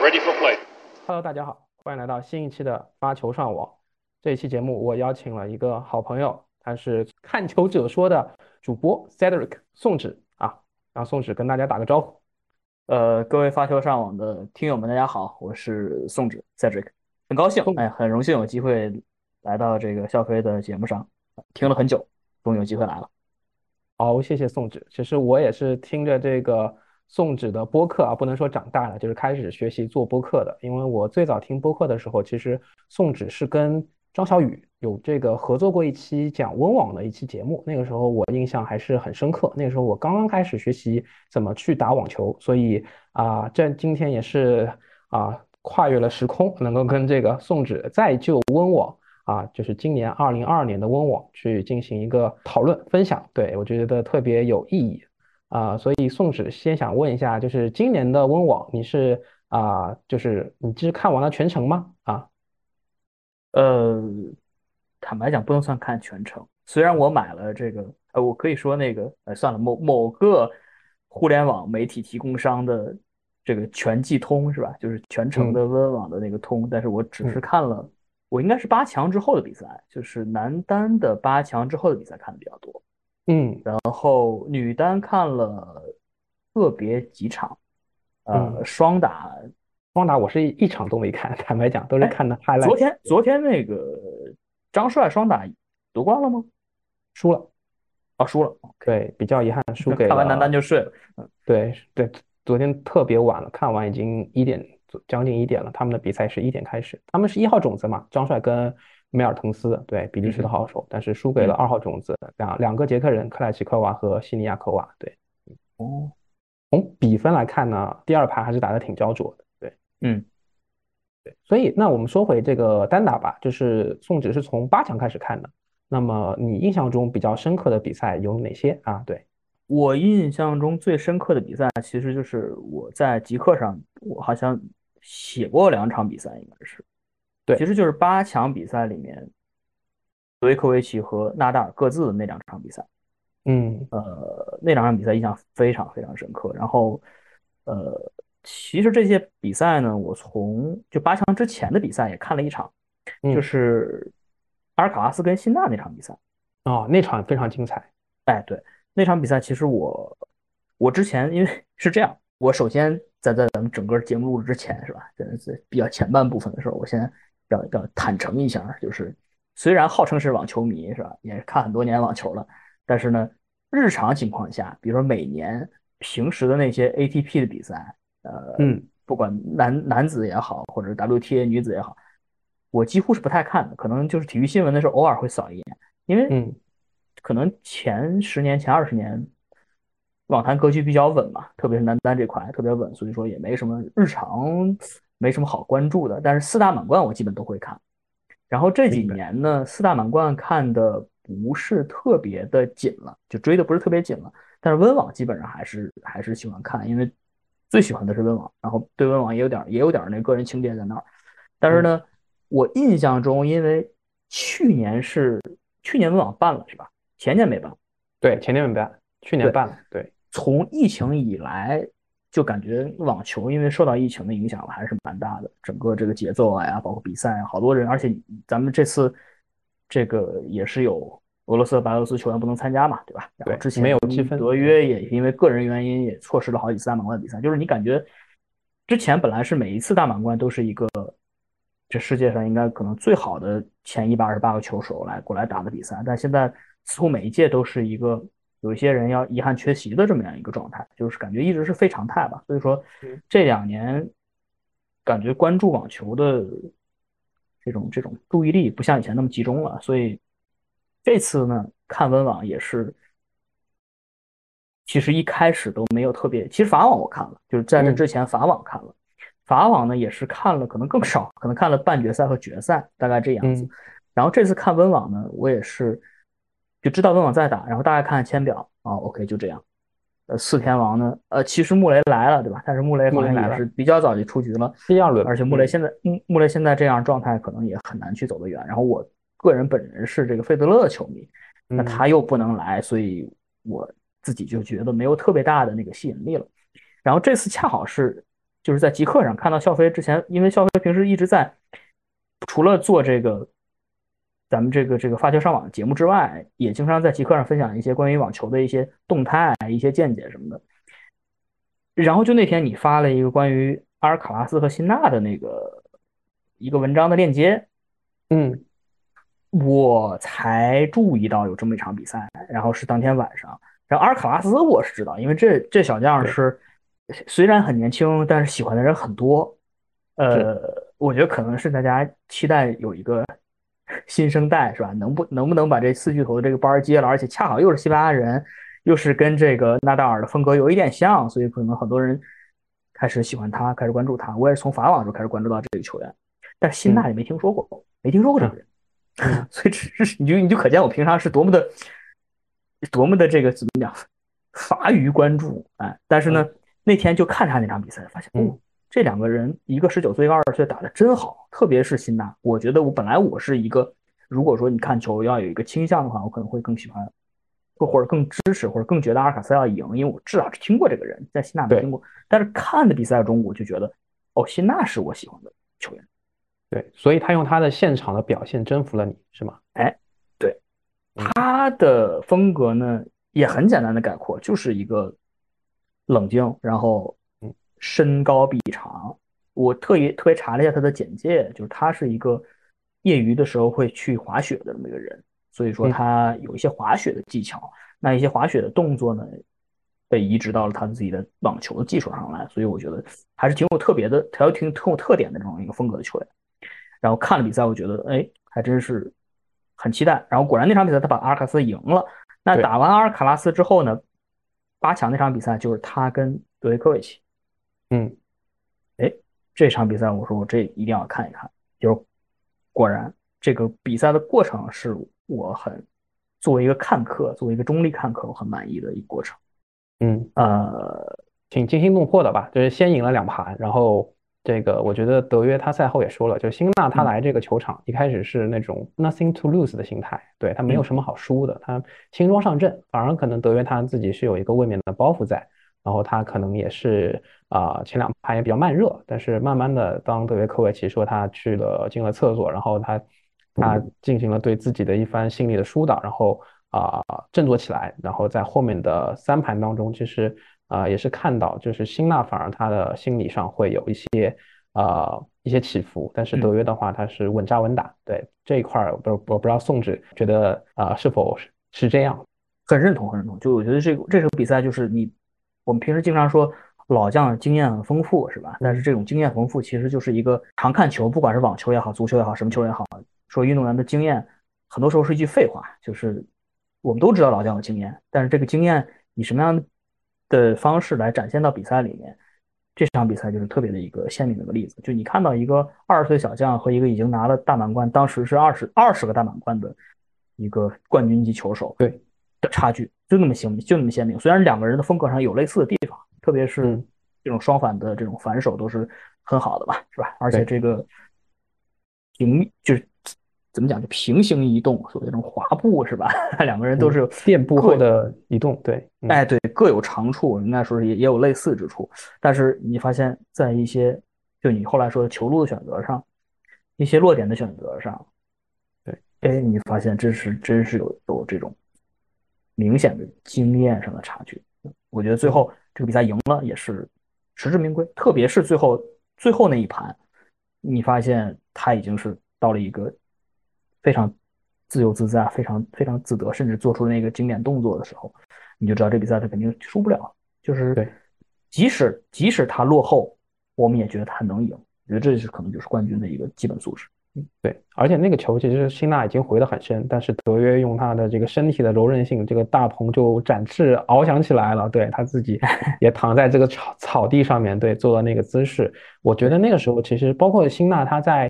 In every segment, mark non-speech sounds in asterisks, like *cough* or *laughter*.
Ready for play. Hello，大家好，欢迎来到新一期的发球上网。这一期节目我邀请了一个好朋友，他是看球者说的主播 Cedric 宋轼啊，让宋轼跟大家打个招呼。呃，各位发球上网的听友们，大家好，我是宋轼 Cedric，很高兴，哎，很荣幸有机会来到这个笑飞的节目上，听了很久，终于有机会来了。好，谢谢宋轼。其实我也是听着这个宋轼的播客啊，不能说长大了，就是开始学习做播客的。因为我最早听播客的时候，其实宋轼是跟张小雨有这个合作过一期讲温网的一期节目，那个时候我印象还是很深刻。那个时候我刚刚开始学习怎么去打网球，所以啊，这今天也是啊，跨越了时空，能够跟这个宋轼再就温网。啊，就是今年二零二二年的温网去进行一个讨论分享，对我觉得特别有意义啊。所以宋纸先想问一下，就是今年的温网你是啊，就是你是看完了全程吗？啊，呃，坦白讲不能算看全程，虽然我买了这个，呃，我可以说那个，呃，算了，某某个互联网媒体提供商的这个全季通是吧？就是全程的温网的那个通，但是我只是看了。我应该是八强之后的比赛，就是男单的八强之后的比赛看的比较多，嗯，然后女单看了个别几场，呃，双打，双打我是一场都没看，*laughs* 坦白讲都是看的 highlight。昨天昨天那个张帅双打夺冠了吗？输了，哦，输了，对，比较遗憾，*laughs* 输给看完男单就睡了，嗯，对对，昨天特别晚了，看完已经一点。将近一点了，他们的比赛是一点开始，他们是一号种子嘛，张帅跟梅尔滕斯，对，比利时的好手，但是输给了二号种子两两个捷克人克莱奇科娃和西尼亚科娃，对，哦，从比分来看呢，第二盘还是打得挺焦灼的，对，嗯，对，所以那我们说回这个单打吧，就是宋轼是从八强开始看的，那么你印象中比较深刻的比赛有哪些？啊？对。我印象中最深刻的比赛，其实就是我在极客上，我好像。写过两场比赛，应该是，对，其实就是八强比赛里面，德约科维奇和纳达尔各自的那两场比赛，嗯，呃，那两场比赛印象非常非常深刻。然后，呃，其实这些比赛呢，我从就八强之前的比赛也看了一场，就是阿尔卡拉斯跟辛纳那场比赛，哦，那场非常精彩。哎，对，那场比赛其实我我之前因为是这样，我首先。在在咱们整个节目录制之前，是吧？在在比较前半部分的时候，我先要要坦诚一下，就是虽然号称是网球迷，是吧？也看很多年网球了，但是呢，日常情况下，比如说每年平时的那些 ATP 的比赛，呃，嗯，不管男男子也好，或者是 WTA 女子也好，我几乎是不太看的，可能就是体育新闻的时候偶尔会扫一眼，因为嗯，可能前十年、前二十年。网坛格局比较稳嘛，特别是男单这块特别稳，所以说也没什么日常没什么好关注的。但是四大满贯我基本都会看。然后这几年呢，四大满贯看的不是特别的紧了，就追的不是特别紧了。但是温网基本上还是还是喜欢看，因为最喜欢的是温网，然后对温网也有点也有点那个人情节在那儿。但是呢，我印象中，因为去年是去年温网办了是吧？前年没办。对，前年没办，去年办了。对。从疫情以来，就感觉网球因为受到疫情的影响还是蛮大的。整个这个节奏啊呀，包括比赛啊，好多人，而且咱们这次这个也是有俄罗斯、白俄罗斯球员不能参加嘛，对吧？对，之前没有积分。德约也因为个人原因也错失了好几次大满贯比赛。就是你感觉之前本来是每一次大满贯都是一个这世界上应该可能最好的前一百二十八个球手来过来打的比赛，但现在似乎每一届都是一个。有一些人要遗憾缺席的这么样一个状态，就是感觉一直是非常态吧。所以说这两年感觉关注网球的这种这种注意力不像以前那么集中了。所以这次呢看温网也是，其实一开始都没有特别。其实法网我看了，就是在这之前法网看了，法网呢也是看了，可能更少，可能看了半决赛和决赛，大概这样子。然后这次看温网呢，我也是。就知道温网在打，然后大概看看签表啊，OK，就这样。呃，四天王呢，呃，其实穆雷来了，对吧？但是穆雷好像也是比较早就出局了，第二轮。而且穆雷现在，穆穆雷现在这样状态，可能也很难去走得远。然后我个人本人是这个费德勒的球迷，那他又不能来，所以我自己就觉得没有特别大的那个吸引力了。然后这次恰好是就是在极客上看到笑飞之前，因为笑飞平时一直在除了做这个咱们这个这个发球上网的节目之外，也经常在极客上分享一些关于网球的一些动态、一些见解什么的。然后就那天你发了一个关于阿尔卡拉斯和辛纳的那个一个文章的链接，嗯，我才注意到有这么一场比赛，然后是当天晚上。然后阿尔卡拉斯我是知道，因为这这小将是虽然很年轻，但是喜欢的人很多。呃，我觉得可能是大家期待有一个 *laughs* 新生代，是吧？能不能不能把这四巨头的这个班接了？而且恰好又是西班牙人，又是跟这个纳达尔的风格有一点像，所以可能很多人开始喜欢他，开始关注他。我也是从法网时候开始关注到这个球员，但是辛纳也没听说过，没听说过这个人。*laughs* 所以这是你就你就可见我平常是多么的多么的这个怎么讲乏于关注哎，但是呢那天就看他那场比赛，发现哦这两个人一个十九岁一个二十岁打的真好，特别是辛纳，我觉得我本来我是一个如果说你看球要有一个倾向的话，我可能会更喜欢或或者更支持或者更觉得阿尔卡斯要赢，因为我至少是听过这个人，在辛纳没听过，但是看的比赛中我就觉得哦辛纳是我喜欢的球员。对，所以他用他的现场的表现征服了你，是吗？哎，对，他的风格呢也很简单的概括，就是一个冷静，然后身高臂长。我特意特别查了一下他的简介，就是他是一个业余的时候会去滑雪的这么一个人，所以说他有一些滑雪的技巧，那一些滑雪的动作呢被移植到了他自己的网球的技术上来，所以我觉得还是挺有特别的，还有挺挺有特点的这种一个风格的球员。然后看了比赛，我觉得哎，还真是很期待。然后果然那场比赛他把阿尔卡斯赢了。那打完阿尔卡拉斯之后呢，八强那场比赛就是他跟德约科维奇。嗯，哎，这场比赛我说我这一定要看一看。就是果然这个比赛的过程是我很作为一个看客，作为一个中立看客，我很满意的一个过程。嗯，呃，挺惊心动魄的吧？就是先赢了两盘，然后。这个我觉得德约他赛后也说了，就辛纳他来这个球场一开始是那种 nothing to lose 的心态，对他没有什么好输的，他轻装上阵，反而可能德约他自己是有一个卫冕的包袱在，然后他可能也是啊前两盘也比较慢热，但是慢慢的当德约科维奇说他去了进了厕所，然后他他进行了对自己的一番心理的疏导，然后啊振作起来，然后在后面的三盘当中其实。啊，也是看到，就是辛纳反而他的心理上会有一些啊一些起伏，但是德约的话他是稳扎稳打。对这一块儿，不我不知道宋轾觉得啊是否是是这样？很认同，很认同。就我觉得这个这场比赛就是你，我们平时经常说老将经验很丰富，是吧？但是这种经验丰富其实就是一个常看球，不管是网球也好，足球也好，什么球也好，说运动员的经验很多时候是一句废话。就是我们都知道老将有经验，但是这个经验以什么样的？的方式来展现到比赛里面，这场比赛就是特别的一个鲜明的一个例子。就你看到一个二十岁小将和一个已经拿了大满贯，当时是二十二十个大满贯的一个冠军级球手，对的差距就那么鲜明，就那么鲜明。虽然两个人的风格上有类似的地方，特别是这种双反的这种反手都是很好的吧，是吧？而且这个平就是。怎么讲？就平行移动，所谓这种滑步是吧？*laughs* 两个人都是垫步后的移动，对，哎，对，各有长处，应该说是也也有类似之处。但是你发现，在一些就你后来说的球路的选择上，一些落点的选择上，对，哎，你发现真是真是有有这种明显的经验上的差距。我觉得最后这个比赛赢了也是实至名归，特别是最后最后那一盘，你发现他已经是到了一个。非常自由自在，非常非常自得，甚至做出那个经典动作的时候，你就知道这比赛他肯定输不了。就是对，即使即使他落后，我们也觉得他能赢。我觉得这是可能就是冠军的一个基本素质。嗯，对。而且那个球其实辛纳已经回得很深，但是德约用他的这个身体的柔韧性，这个大鹏就展翅翱翔起来了。对他自己 *laughs* 也躺在这个草草地上面，对，做了那个姿势。我觉得那个时候其实包括辛纳他在。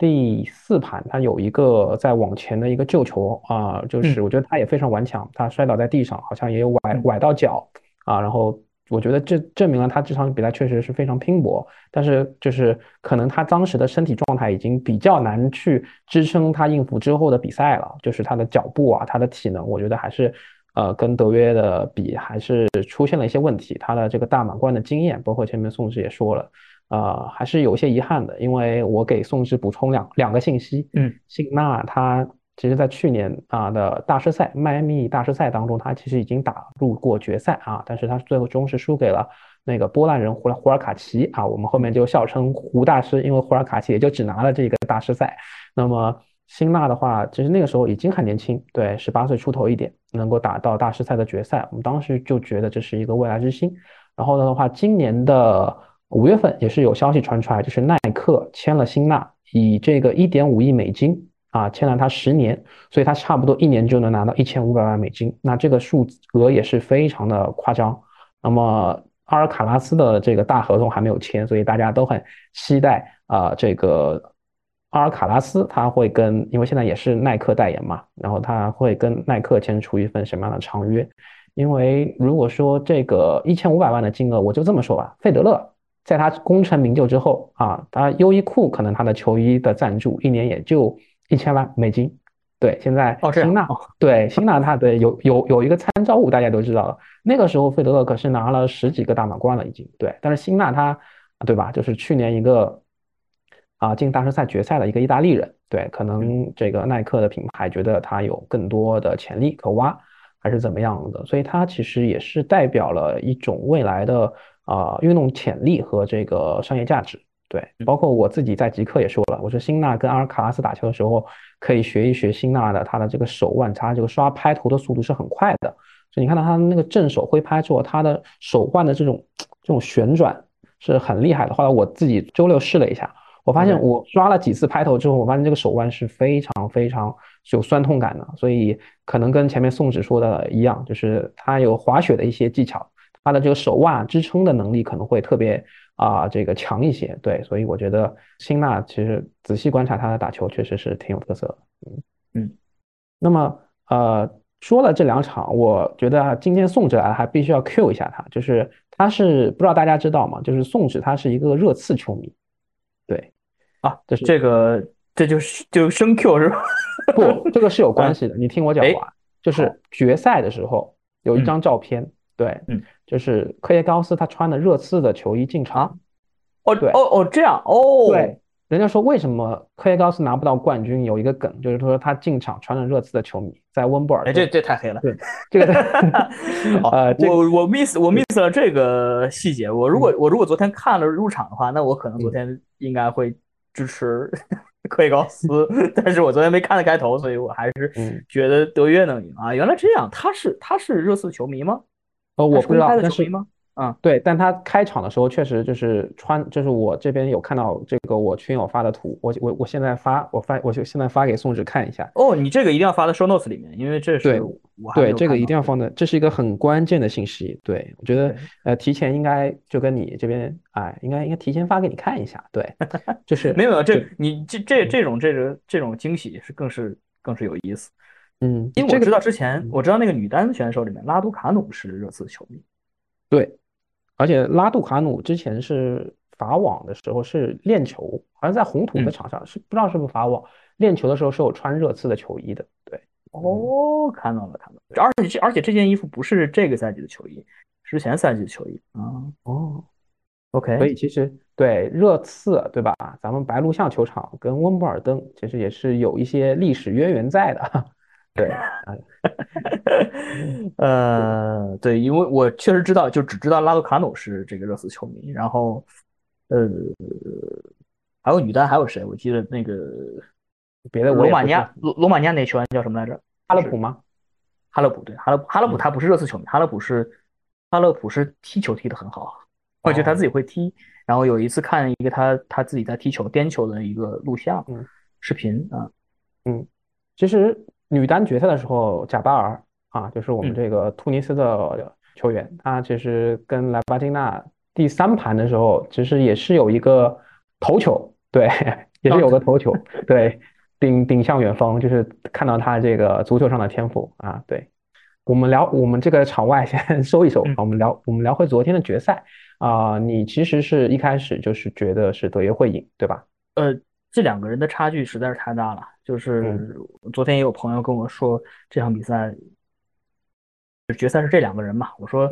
第四盘，他有一个在往前的一个救球啊，就是我觉得他也非常顽强，他摔倒在地上，好像也有崴崴到脚啊。然后我觉得这证明了他这场比赛确实是非常拼搏，但是就是可能他当时的身体状态已经比较难去支撑他应付之后的比赛了，就是他的脚步啊，他的体能，我觉得还是呃，跟德约的比还是出现了一些问题。他的这个大满贯的经验，包括前面宋志也说了，呃，还是有些遗憾的。因为我给宋志补充两两个信息，嗯，辛纳他其实在去年啊的大师赛迈阿密大师赛当中，他其实已经打入过决赛啊，但是他最后终是输给了那个波兰人胡胡尔卡奇啊，我们后面就笑称胡大师，因为胡尔卡奇也就只拿了这个大师赛。那么。辛纳的话，其实那个时候已经很年轻，对，十八岁出头一点，能够打到大师赛的决赛，我们当时就觉得这是一个未来之星。然后呢的话，今年的五月份也是有消息传出来，就是耐克签了辛纳，以这个一点五亿美金啊签了他十年，所以他差不多一年就能拿到一千五百万美金，那这个数额也是非常的夸张。那么阿尔卡拉斯的这个大合同还没有签，所以大家都很期待啊这个。阿尔卡拉斯他会跟，因为现在也是耐克代言嘛，然后他会跟耐克签署一份什么样的长约？因为如果说这个一千五百万的金额，我就这么说吧，费德勒在他功成名就之后啊，他优衣库可能他的球衣的赞助一年也就一千万美金。对，现在哦辛纳，对辛纳他的有有有一个参照物，大家都知道了，那个时候费德勒可是拿了十几个大满贯了已经。对，但是辛纳他，对吧？就是去年一个。啊，进大师赛决赛的一个意大利人，对，可能这个耐克的品牌觉得他有更多的潜力可挖，还是怎么样的，所以他其实也是代表了一种未来的啊运动潜力和这个商业价值。对，包括我自己在极客也说了，我说辛纳跟阿尔卡拉斯打球的时候，可以学一学辛纳的他的这个手腕，他这个刷拍头的速度是很快的，所以你看到他那个正手挥拍之后，他的手腕的这种这种旋转是很厉害的。后来我自己周六试了一下。我发现我刷了几次拍头之后，我发现这个手腕是非常非常有酸痛感的，所以可能跟前面宋指说的一样，就是他有滑雪的一些技巧，他的这个手腕支撑的能力可能会特别啊这个强一些。对，所以我觉得辛纳其实仔细观察他的打球，确实是挺有特色的。嗯嗯。那么呃说了这两场，我觉得今天宋指来还必须要 Q 一下他，就是他是不知道大家知道吗？就是宋哲他是一个热刺球迷，对。啊，这这个这就是就生 Q 是吧？不，这个是有关系的。你听我讲完，就是决赛的时候有一张照片，对，嗯，就是科耶高斯他穿的热刺的球衣进场。哦，对，哦哦，这样，哦，对，人家说为什么科耶高斯拿不到冠军，有一个梗，就是说他进场穿了热刺的球迷在温布尔。哎，这这太黑了。对，这个，*laughs* 呃，我我 miss 我 miss 了这个细节。我如果我如果昨天看了入场的话，那我可能昨天应该会。支持 *laughs* 科耶高斯，但是我昨天没看到开头，所以我还是觉得德约能赢啊！原来这样，他是他是热刺球迷吗？呃，我不知道，但是吗？嗯，对，但他开场的时候确实就是穿，就是我这边有看到这个我群友发的图，我我我现在发，我发我就现在发给宋轼看一下。哦，你这个一定要发在 show notes 里面，因为这是对，对，这个一定要放在，这是一个很关键的信息。对，我觉得呃，提前应该就跟你这边哎，应该应该提前发给你看一下。对，*laughs* 就是没有没有，这你这这这种这种这种惊喜是更是更是有意思。嗯，因为我知道之前我知道那个女单选手里面拉杜卡努是热刺球迷。对。而且拉杜卡努之前是法网的时候是练球，好像在红土的场上是不知道是不是法网练球的时候是有穿热刺的球衣的。对，哦，看到了，看到了。而且这而且这件衣服不是这个赛季的球衣，之前赛季的球衣啊。哦，OK。所以其实对热刺对吧？咱们白鹿巷球场跟温布尔登其实也是有一些历史渊源在的。对，*laughs* 呃，对，因为我确实知道，就只知道拉杜卡努是这个热刺球迷，然后，呃，还有女单还有谁？我记得那个别的罗马尼亚罗罗马尼亚那球员叫什么来着？哈勒普吗？哈勒普对，哈勒哈勒普他不是热刺球迷，哈勒普是哈勒普是踢球踢得很好，我觉得他自己会踢。然后有一次看一个他他自己在踢球颠球的一个录像视频啊，嗯，其实。女单决赛的时候，贾巴尔啊，就是我们这个突尼斯的球员，他其实跟莱巴金娜第三盘的时候，其实也是有一个头球，对，*laughs* 也是有个头球，对，顶顶向远方，就是看到他这个足球上的天赋啊。对，我们聊我们这个场外 *laughs* 先收一收，我们聊我们聊回昨天的决赛啊，你其实是一开始就是觉得是德约会赢，对吧？呃。这两个人的差距实在是太大了。就是昨天也有朋友跟我说，这场比赛决赛是这两个人嘛，我说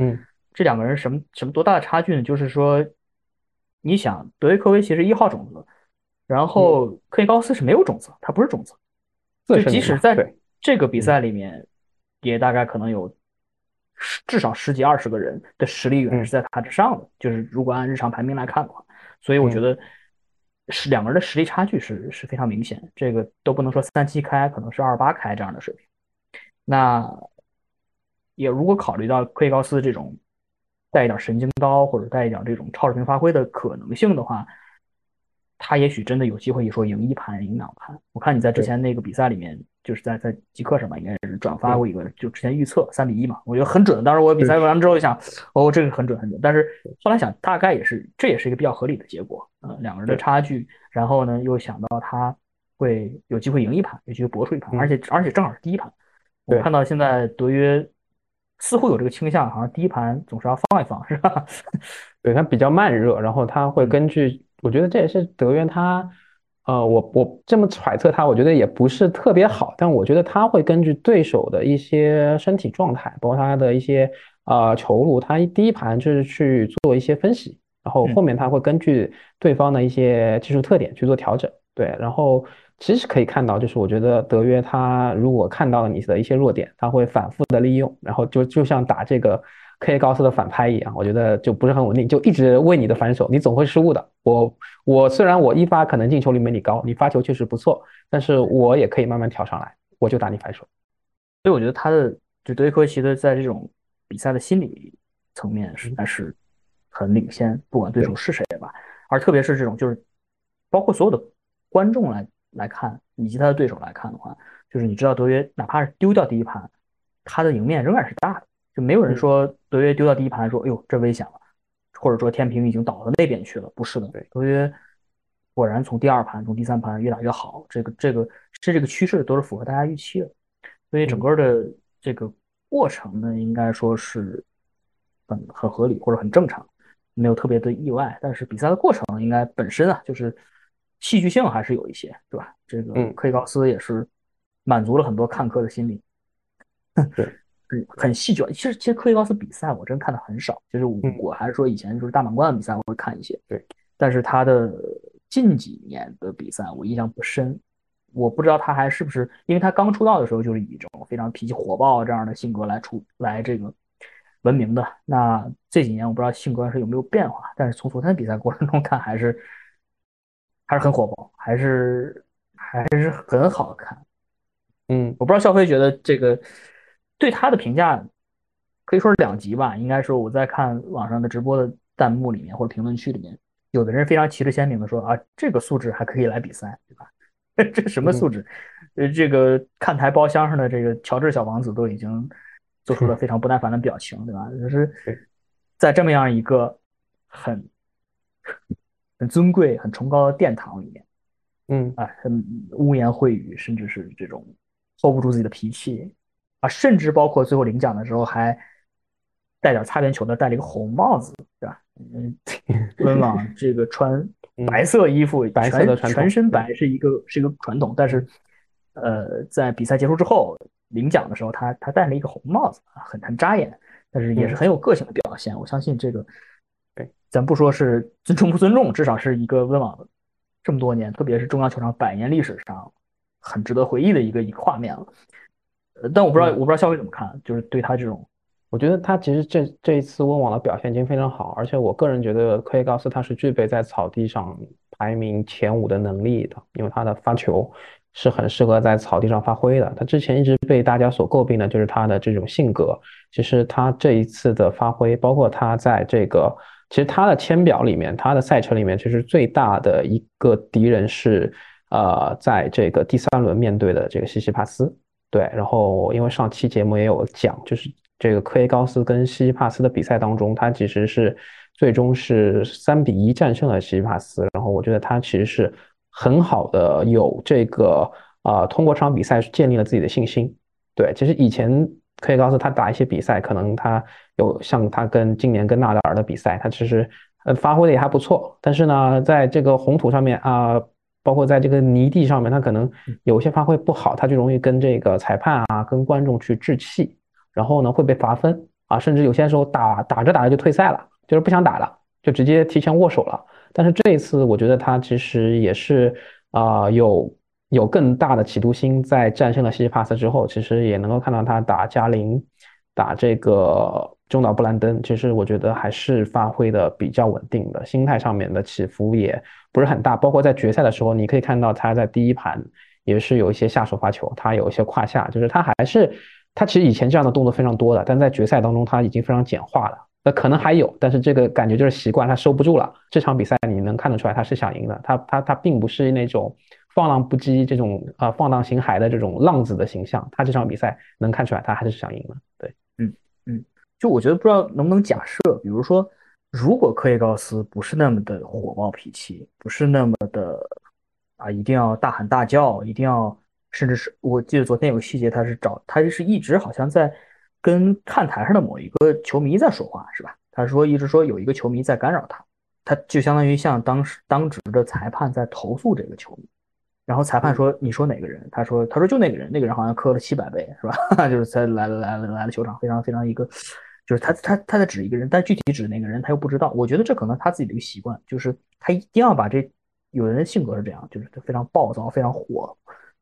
这两个人什么什么多大的差距呢？就是说，你想德约科维奇是一号种子，然后科伊高斯是没有种子，他不是种子，就即使在这个比赛里面，也大概可能有十至少十几二十个人的实力远是在他之上的，就是如果按日常排名来看的话，所以我觉得。是两个人的实力差距是是非常明显，这个都不能说三七开，可能是二八开这样的水平。那也如果考虑到科里高斯这种带一点神经刀或者带一点这种超水平发挥的可能性的话，他也许真的有机会说赢一盘赢两盘。我看你在之前那个比赛里面。就是在在极客上吧，应该是转发过一个，就之前预测三比一嘛，我觉得很准。当时我比赛完之后就想，哦，这个很准很准。但是后来想，大概也是，这也是一个比较合理的结果。嗯，两个人的差距，然后呢，又想到他会有机会赢一盘，有机会搏出一盘，而且而且正好是第一盘。我看到现在德约似乎有这个倾向，好像第一盘总是要放一放，是吧？*laughs* 对他比较慢热，然后他会根据，我觉得这也是德约他。呃，我我这么揣测他，我觉得也不是特别好，但我觉得他会根据对手的一些身体状态，包括他的一些呃球路，他第一盘就是去做一些分析，然后后面他会根据对方的一些技术特点去做调整。对，然后其实可以看到，就是我觉得德约他如果看到了你的一些弱点，他会反复的利用，然后就就像打这个。K 高斯的反拍一样，我觉得就不是很稳定，就一直为你的反手，你总会失误的。我我虽然我一发可能进球率没你高，你发球确实不错，但是我也可以慢慢调上来，我就打你反手。所以我觉得他的就德约科维奇的在这种比赛的心理层面实在是很领先，不管对手是谁吧。而特别是这种就是包括所有的观众来来看，以及他的对手来看的话，就是你知道德约哪怕是丢掉第一盘，他的赢面仍然是大的。就没有人说德约丢到第一盘说，哎呦这危险了，或者说天平已经倒到那边去了，不是的，德约果然从第二盘从第三盘越打越好，这个这个是这个趋势都是符合大家预期的，所以整个的这个过程呢，应该说是很很合理或者很正常，没有特别的意外。但是比赛的过程应该本身啊，就是戏剧性还是有一些，对吧？这个科里高斯也是满足了很多看客的心理，对。很很戏剧，其实其实科伊高斯比赛我真看的很少，就是我还是说以前就是大满贯的比赛我会看一些，对，但是他的近几年的比赛我印象不深，我不知道他还是不是，因为他刚出道的时候就是以这种非常脾气火爆这样的性格来出来这个闻名的，那这几年我不知道性格是有没有变化，但是从昨天的比赛过程中看还是还是很火爆，还是还是很好看，嗯，我不知道肖飞觉得这个。对他的评价可以说是两极吧。应该说我在看网上的直播的弹幕里面或者评论区里面，有的人非常旗帜鲜明的说啊，这个素质还可以来比赛，对吧？*laughs* 这什么素质？呃，这个看台包厢上的这个乔治小王子都已经做出了非常不耐烦的表情，对吧？就是在这么样一个很很尊贵、很崇高的殿堂里面，嗯啊，很污言秽语，甚至是这种 hold 不住自己的脾气。啊，甚至包括最后领奖的时候还带点擦边球的，戴了一个红帽子，对吧？嗯，*laughs* 温网这个穿白色衣服，白色的全身白是一个是一个传统，但是呃，在比赛结束之后领奖的时候，他他戴了一个红帽子，很很扎眼，但是也是很有个性的表现。我相信这个，对，咱不说是尊重不尊重，至少是一个温网这么多年，特别是中央球场百年历史上很值得回忆的一个一个画面了。但我不知道，我不知道肖伟怎么看，就是对他这种，我觉得他其实这这一次温网的表现已经非常好，而且我个人觉得科耶高斯他是具备在草地上排名前五的能力的，因为他的发球是很适合在草地上发挥的。他之前一直被大家所诟病的就是他的这种性格，其实他这一次的发挥，包括他在这个，其实他的签表里面，他的赛程里面，其实最大的一个敌人是，呃，在这个第三轮面对的这个西西帕斯。对，然后因为上期节目也有讲，就是这个科耶高斯跟西西帕斯的比赛当中，他其实是最终是三比一战胜了西西帕斯。然后我觉得他其实是很好的有这个啊，通过这场比赛建立了自己的信心。对，其实以前科耶高斯他打一些比赛，可能他有像他跟今年跟纳达尔的比赛，他其实呃发挥的也还不错，但是呢，在这个红土上面啊。包括在这个泥地上面，他可能有些发挥不好，他就容易跟这个裁判啊、跟观众去置气。然后呢会被罚分啊，甚至有些时候打打着打着就退赛了，就是不想打了，就直接提前握手了。但是这一次，我觉得他其实也是啊有有更大的企图心，在战胜了西西帕斯之后，其实也能够看到他打加林，打这个中岛布兰登，其实我觉得还是发挥的比较稳定的，心态上面的起伏也不是很大。包括在决赛的时候，你可以看到他在第一盘也是有一些下手发球，他有一些胯下，就是他还是他其实以前这样的动作非常多的，但在决赛当中他已经非常简化了。那可能还有，但是这个感觉就是习惯，他收不住了。这场比赛你能看得出来他是想赢的，他他他并不是那种放浪不羁这种啊放荡形骸的这种浪子的形象。他这场比赛能看出来他还是想赢的。对，就我觉得不知道能不能假设，比如说如果科耶高斯不是那么的火爆脾气，不是那么的啊一定要大喊大叫，一定要，甚至是我记得昨天有个细节，他是找他是一直好像在。跟看台上的某一个球迷在说话，是吧？他说一直说有一个球迷在干扰他，他就相当于像当时当值的裁判在投诉这个球迷。然后裁判说：“你说哪个人？”他说：“他说就那个人，那个人好像磕了七百倍，是吧？*laughs* 就是才来了来了来了球场，非常非常一个，就是他他他在指一个人，但具体指哪个人他又不知道。我觉得这可能他自己的一个习惯，就是他一定要把这有的人性格是这样，就是他非常暴躁，非常火，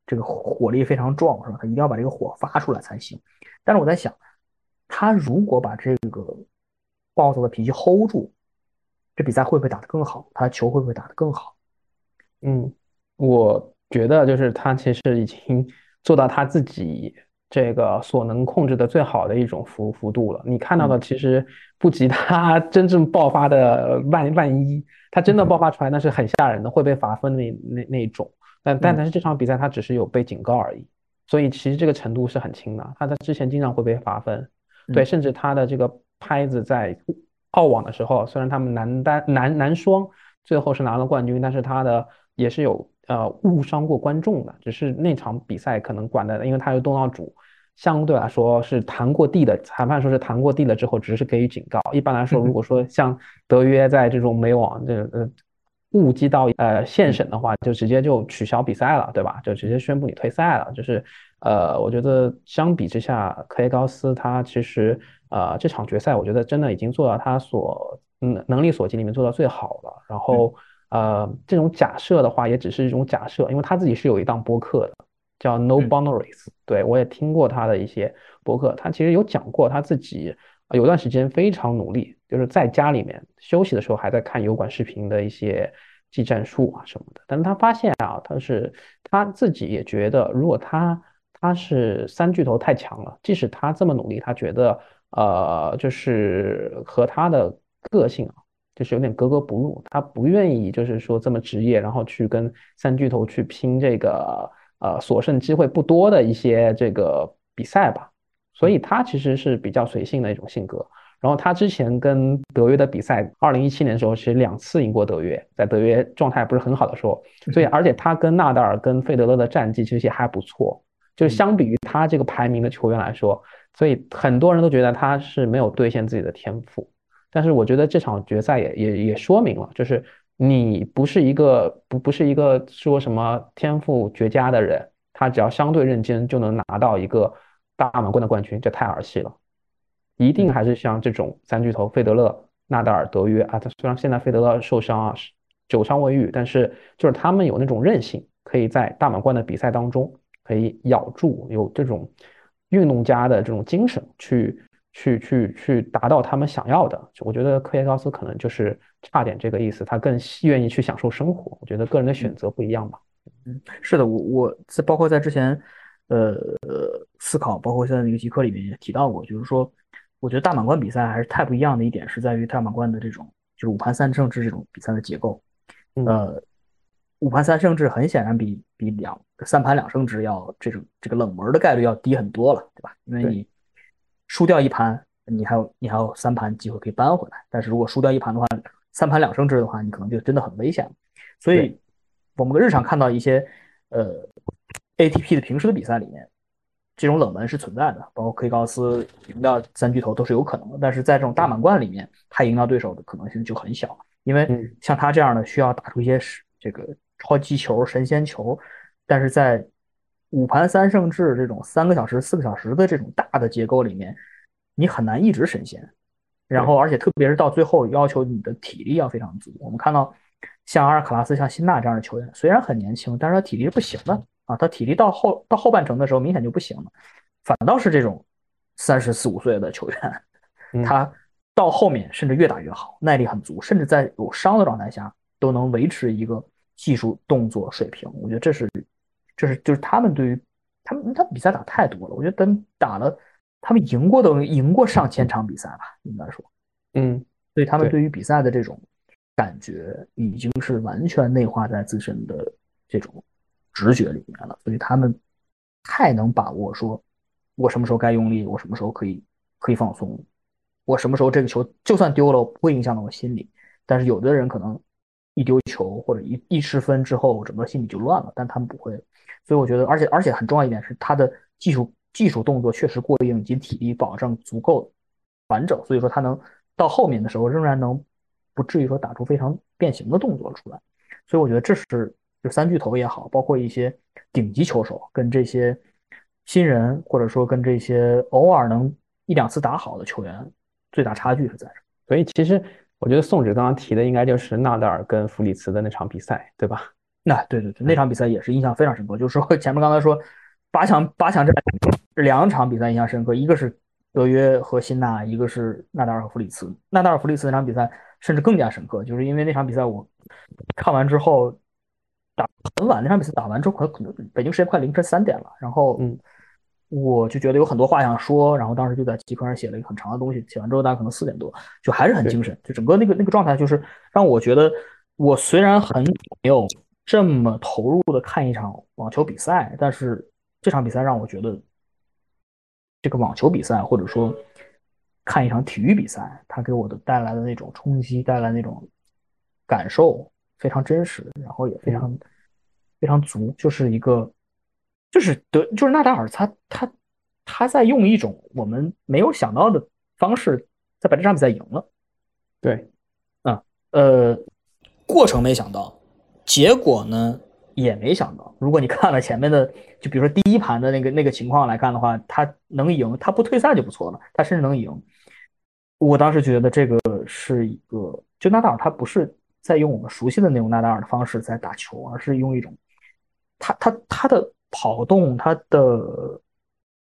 这个火力非常壮，是吧？他一定要把这个火发出来才行。但是我在想。他如果把这个暴躁的脾气 hold 住，这比赛会不会打得更好？他的球会不会打得更好？嗯，我觉得就是他其实已经做到他自己这个所能控制的最好的一种幅幅度了。你看到的其实不及他 *laughs* 真正爆发的万万一，他真的爆发出来那是很吓人的，会被罚分那那那一种。但但但是这场比赛他只是有被警告而已，所以其实这个程度是很轻的。他在之前经常会被罚分。对，甚至他的这个拍子在澳网的时候，虽然他们男单男男双最后是拿了冠军，但是他的也是有呃误伤过观众的，只是那场比赛可能管的，因为他是东道主，相对来说是弹过地的，裁判说是弹过地了之后，只是给予警告。一般来说，如果说像德约在这种美网这呃误击到呃线审的话，就直接就取消比赛了，对吧？就直接宣布你退赛了，就是。呃，我觉得相比之下，科耶高斯他其实呃这场决赛，我觉得真的已经做到他所嗯能力所及里面做到最好了。然后呃这种假设的话，也只是一种假设，因为他自己是有一档播客的，叫 No Boundaries。对我也听过他的一些播客，他其实有讲过他自己有段时间非常努力，就是在家里面休息的时候还在看油管视频的一些技战术啊什么的。但是他发现啊，他是他自己也觉得，如果他他是三巨头太强了，即使他这么努力，他觉得呃，就是和他的个性啊，就是有点格格不入。他不愿意就是说这么职业，然后去跟三巨头去拼这个呃所剩机会不多的一些这个比赛吧。所以他其实是比较随性的一种性格。然后他之前跟德约的比赛，二零一七年的时候其实两次赢过德约，在德约状态不是很好的时候。所以而且他跟纳达尔、跟费德勒的战绩其实也还不错。就相比于他这个排名的球员来说，所以很多人都觉得他是没有兑现自己的天赋。但是我觉得这场决赛也也也说明了，就是你不是一个不不是一个说什么天赋绝佳的人，他只要相对认真就能拿到一个大满贯的冠军，这太儿戏了。一定还是像这种三巨头费德勒、纳达尔、德约啊，他虽然现在费德勒受伤啊，久伤未愈，但是就是他们有那种韧性，可以在大满贯的比赛当中。可以咬住，有这种运动家的这种精神，去去去去达到他们想要的。我觉得科耶高斯可能就是差点这个意思，他更愿意去享受生活。我觉得个人的选择不一样吧。嗯，是的，我我在包括在之前，呃思考，包括现在那个极客里面也提到过，就是说，我觉得大满贯比赛还是太不一样的一点，是在于大满贯的这种就是五盘三胜制这种比赛的结构，呃。五盘三胜制很显然比比两三盘两胜制要这种这个冷门的概率要低很多了，对吧？因为你输掉一盘，你还有你还有三盘机会可以扳回来。但是如果输掉一盘的话，三盘两胜制的话，你可能就真的很危险了。所以，我们日常看到一些呃 ATP 的平时的比赛里面，这种冷门是存在的，包括科里高斯赢到三巨头都是有可能的。但是在这种大满贯里面，他赢到对手的可能性就很小，因为像他这样的需要打出一些这个。超级球、神仙球，但是在五盘三胜制这种三个小时、四个小时的这种大的结构里面，你很难一直神仙。然后，而且特别是到最后，要求你的体力要非常足。我们看到像阿尔卡拉斯、像辛纳这样的球员，虽然很年轻，但是他体力是不行的啊。他体力到后到后半程的时候，明显就不行了。反倒是这种三十四五岁的球员，他到后面甚至越打越好，耐力很足，甚至在有伤的状态下都能维持一个技术动作水平。我觉得这是，这是就是他们对于他们，他比赛打太多了。我觉得等打了。他们赢过的赢过上千场比赛吧，应该说，嗯，所以他们对于比赛的这种感觉已经是完全内化在自身的这种直觉里面了。所以他们太能把握，说我什么时候该用力，我什么时候可以可以放松，我什么时候这个球就算丢了不会影响到我心里。但是有的人可能一丢球或者一一失分之后，整个心里就乱了，但他们不会。所以我觉得，而且而且很重要一点是他的技术。技术动作确实过硬，以及体力保证足够完整，所以说他能到后面的时候仍然能不至于说打出非常变形的动作出来。所以我觉得这是就三巨头也好，包括一些顶级球手跟这些新人，或者说跟这些偶尔能一两次打好的球员最大差距是在这。所以其实我觉得宋指刚刚提的应该就是纳达尔跟弗里茨的那场比赛，对吧？那对对对，那场比赛也是印象非常深刻。就是说前面刚才说八强八强这。两场比赛印象深刻，一个是德约和辛纳，一个是纳达尔和弗里茨。纳达尔弗里茨那场比赛甚至更加深刻，就是因为那场比赛我看完之后打很晚，那场比赛打完之后可能北京时间快凌晨三点了，然后嗯，我就觉得有很多话想说，然后当时就在极客上写了一个很长的东西，写完之后大概可能四点多，就还是很精神，就整个那个那个状态就是让我觉得我虽然很没有这么投入的看一场网球比赛，但是这场比赛让我觉得。这个网球比赛，或者说看一场体育比赛，它给我的带来的那种冲击，带来那种感受非常真实，然后也非常非常足。就是一个，就是德，就是纳达尔，他他他在用一种我们没有想到的方式，在把这场比赛赢了。对，啊，呃，过程没想到，结果呢？也没想到，如果你看了前面的，就比如说第一盘的那个那个情况来看的话，他能赢，他不退赛就不错了。他甚至能赢，我当时觉得这个是一个，就纳达尔他不是在用我们熟悉的那种纳达尔的方式在打球，而是用一种他他他的跑动，他的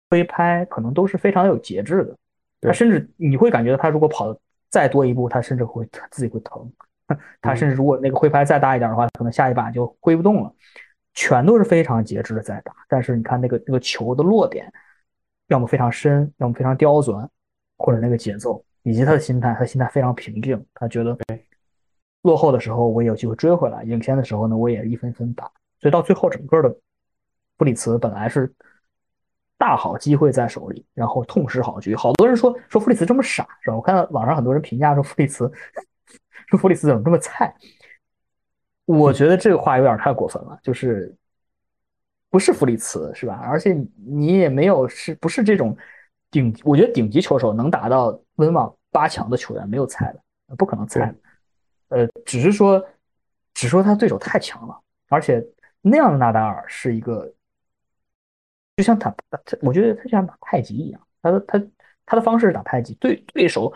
挥拍可能都是非常有节制的。他甚至你会感觉到他如果跑再多一步，他甚至会他自己会疼。*laughs* 他甚至如果那个挥拍再大一点的话，可能下一把就挥不动了。全都是非常节制的在打，但是你看那个那个球的落点，要么非常深，要么非常刁钻，或者那个节奏，以及他的心态，他心态非常平静，他觉得落后的时候我也有机会追回来，领先的时候呢，我也一分分打。所以到最后，整个的布里茨本来是大好机会在手里，然后痛失好局。好多人说说弗里茨这么傻，是吧？我看到网上很多人评价说弗里茨。*laughs* 说弗里茨怎么这么菜？我觉得这个话有点太过分了，就是不是弗里茨是吧？而且你也没有是不是这种顶？我觉得顶级球手能达到温网八强的球员没有菜的，不可能菜。呃，只是说，只说他对手太强了，而且那样的纳达尔是一个，就像他，我觉得他就像打太极一样，他的他他的方式是打太极，对对手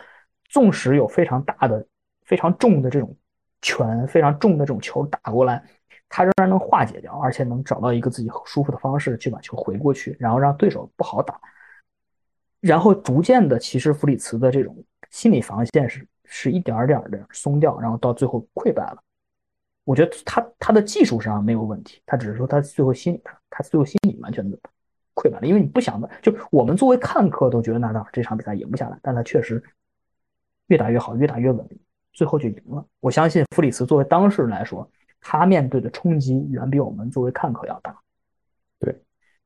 纵使有非常大的。非常重的这种拳，非常重的这种球打过来，他仍然能化解掉，而且能找到一个自己舒服的方式去把球回过去，然后让对手不好打。然后逐渐的，其实弗里茨的这种心理防线是是一点点的松掉，然后到最后溃败了。我觉得他他的技术上没有问题，他只是说他最后心理他他最后心理完全的溃败了，因为你不想的，就我们作为看客都觉得纳达尔这场比赛赢不下来，但他确实越打越好，越打越稳。最后就赢了。我相信弗里茨作为当事人来说，他面对的冲击远比我们作为看客要大。对，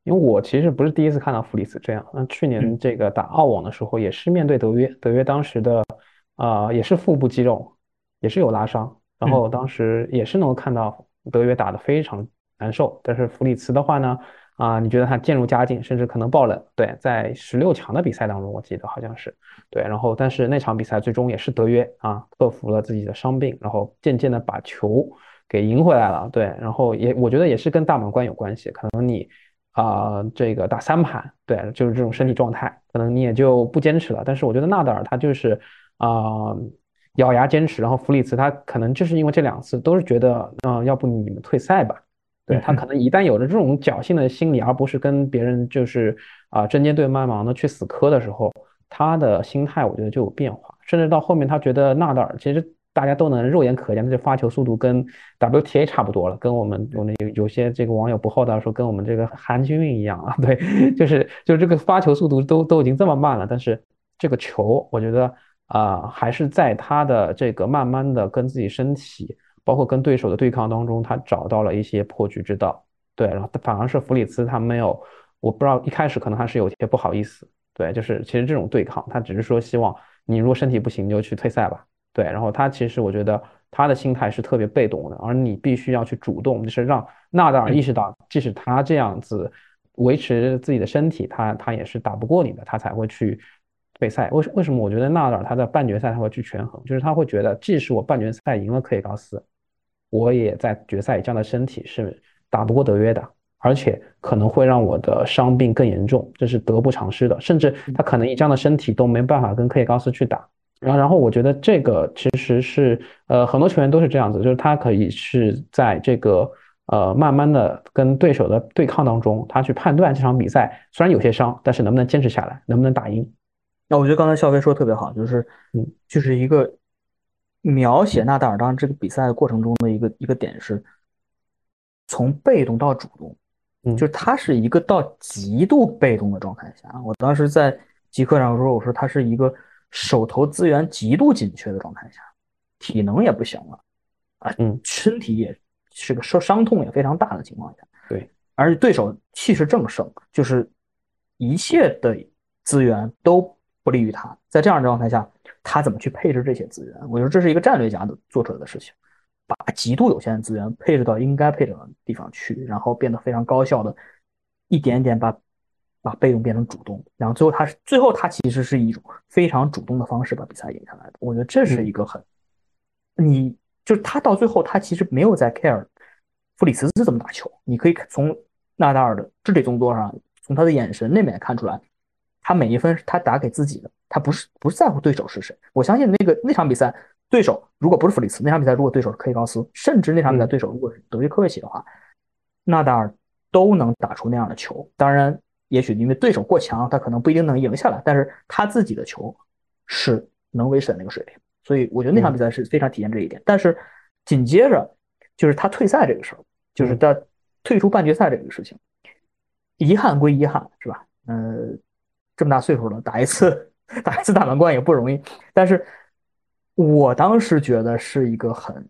因为我其实不是第一次看到弗里茨这样。那去年这个打澳网的时候，也是面对德约，德约当时的啊也是腹部肌肉也是有拉伤，然后当时也是能够看到德约打得非常难受。但是弗里茨的话呢？啊，你觉得他渐入佳境，甚至可能爆冷？对，在十六强的比赛当中，我记得好像是对。然后，但是那场比赛最终也是德约啊克服了自己的伤病，然后渐渐的把球给赢回来了。对，然后也我觉得也是跟大满贯有关系，可能你啊，这个打三盘，对，就是这种身体状态，可能你也就不坚持了。但是我觉得纳达尔他就是啊，咬牙坚持，然后弗里茨他可能就是因为这两次都是觉得，嗯，要不你们退赛吧。对他可能一旦有了这种侥幸的心理，而不是跟别人就是啊针尖对麦芒的去死磕的时候，他的心态我觉得就有变化，甚至到后面他觉得纳达尔其实大家都能肉眼可见的这发球速度跟 WTA 差不多了，跟我们我们有有些这个网友不厚道说跟我们这个韩军运一样啊，*laughs* 对，就是就是这个发球速度都都已经这么慢了，但是这个球我觉得啊还是在他的这个慢慢的跟自己身体。包括跟对手的对抗当中，他找到了一些破局之道，对，然后反而是弗里茨他没有，我不知道一开始可能他是有些不好意思，对，就是其实这种对抗，他只是说希望你如果身体不行你就去退赛吧，对，然后他其实我觉得他的心态是特别被动的，而你必须要去主动，就是让纳达尔意识到，即使他这样子维持自己的身体，他他也是打不过你的，他才会去退赛。为为什么我觉得纳达尔他在半决赛他会去权衡，就是他会觉得，即使我半决赛赢了克里高斯。我也在决赛，这样的身体是打不过德约的，而且可能会让我的伤病更严重，这是得不偿失的。甚至他可能以这样的身体都没办法跟克里高斯去打。然后，然后我觉得这个其实是呃很多球员都是这样子，就是他可以是在这个呃慢慢的跟对手的对抗当中，他去判断这场比赛虽然有些伤，但是能不能坚持下来，能不能打赢。那我觉得刚才肖飞说的特别好，就是嗯，就是一个。描写纳达尔当这个比赛过程中的一个一个点是，从被动到主动，嗯，就是他是一个到极度被动的状态下。我当时在极客上说，我说他是一个手头资源极度紧缺的状态下，体能也不行了，啊，嗯，身体也是个受伤痛也非常大的情况下，对，而且对手气势正盛，就是一切的资源都不利于他，在这样的状态下。他怎么去配置这些资源？我觉得这是一个战略家的做出来的事情，把极度有限的资源配置到应该配置的地方去，然后变得非常高效的，一点点把把被动变成主动，然后最后他是最后他其实是一种非常主动的方式把比赛赢下来的。我觉得这是一个很，你就是他到最后他其实没有在 care 弗里茨怎么打球，你可以从纳达尔的肢体动作上，从他的眼神那边看出来，他每一分是他打给自己的。他不是不在乎对手是谁，我相信那个那场比赛对手如果不是弗里茨，那场比赛如果对手是克里高斯，甚至那场比赛对手如果是德约科维奇的话，纳达尔都能打出那样的球。当然，也许因为对手过强，他可能不一定能赢下来，但是他自己的球是能维持那个水平。所以我觉得那场比赛是非常体现这一点。但是紧接着就是他退赛这个事儿，就是他退出半决赛这个事情，遗憾归遗憾，是吧？嗯，这么大岁数了，打一次。*laughs* 打一次大满贯也不容易，但是我当时觉得是一个很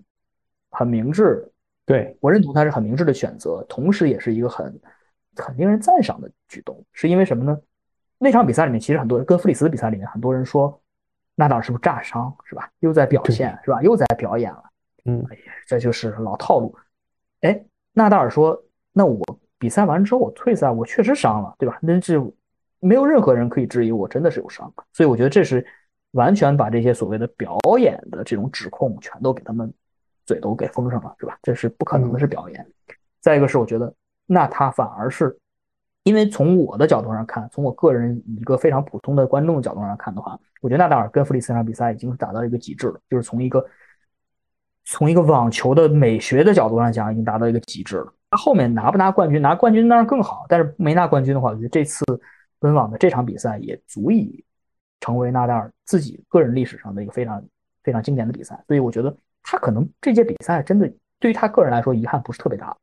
很明智，对我认同他是很明智的选择，同时也是一个很很令人赞赏的举动。是因为什么呢？那场比赛里面，其实很多人跟弗里斯的比赛里面，很多人说纳达尔是不是炸伤，是吧？又在表现，是吧？又在表演了。嗯，哎呀，这就是老套路。哎，纳达尔说：“那我比赛完之后我退赛，我确实伤了，对吧？那是。”没有任何人可以质疑我真的是有伤，所以我觉得这是完全把这些所谓的表演的这种指控全都给他们嘴都给封上了，是吧？这是不可能的，是表演。再一个是，我觉得那他反而是，因为从我的角度上看，从我个人一个非常普通的观众的角度上看的话，我觉得纳达尔跟弗里斯那场比赛已经达到一个极致了，就是从一个从一个网球的美学的角度上讲，已经达到一个极致了。他后面拿不拿冠军，拿冠军当然更好，但是没拿冠军的话，我觉得这次。温网的这场比赛也足以成为纳达尔自己个人历史上的一个非常非常经典的比赛，所以我觉得他可能这届比赛真的对于他个人来说遗憾不是特别大。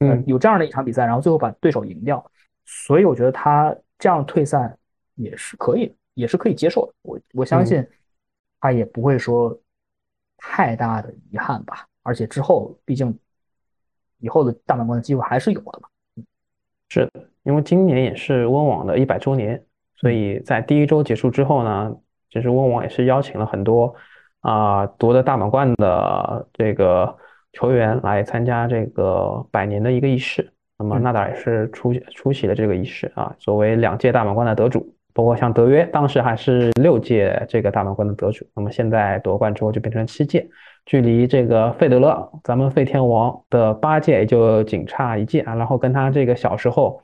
嗯，有这样的一场比赛，然后最后把对手赢掉，所以我觉得他这样退赛也是可以，也是可以接受的。我我相信他也不会说太大的遗憾吧。而且之后毕竟以后的大满贯的机会还是有的嘛。是的。因为今年也是温网的一百周年，所以在第一周结束之后呢，其实温网也是邀请了很多啊夺得大满贯的这个球员来参加这个百年的一个仪式。那么纳达尔也是出出席了这个仪式啊，作为两届大满贯的得主，包括像德约，当时还是六届这个大满贯的得主，那么现在夺冠之后就变成七届，距离这个费德勒，咱们费天王的八届也就仅差一届啊。然后跟他这个小时候。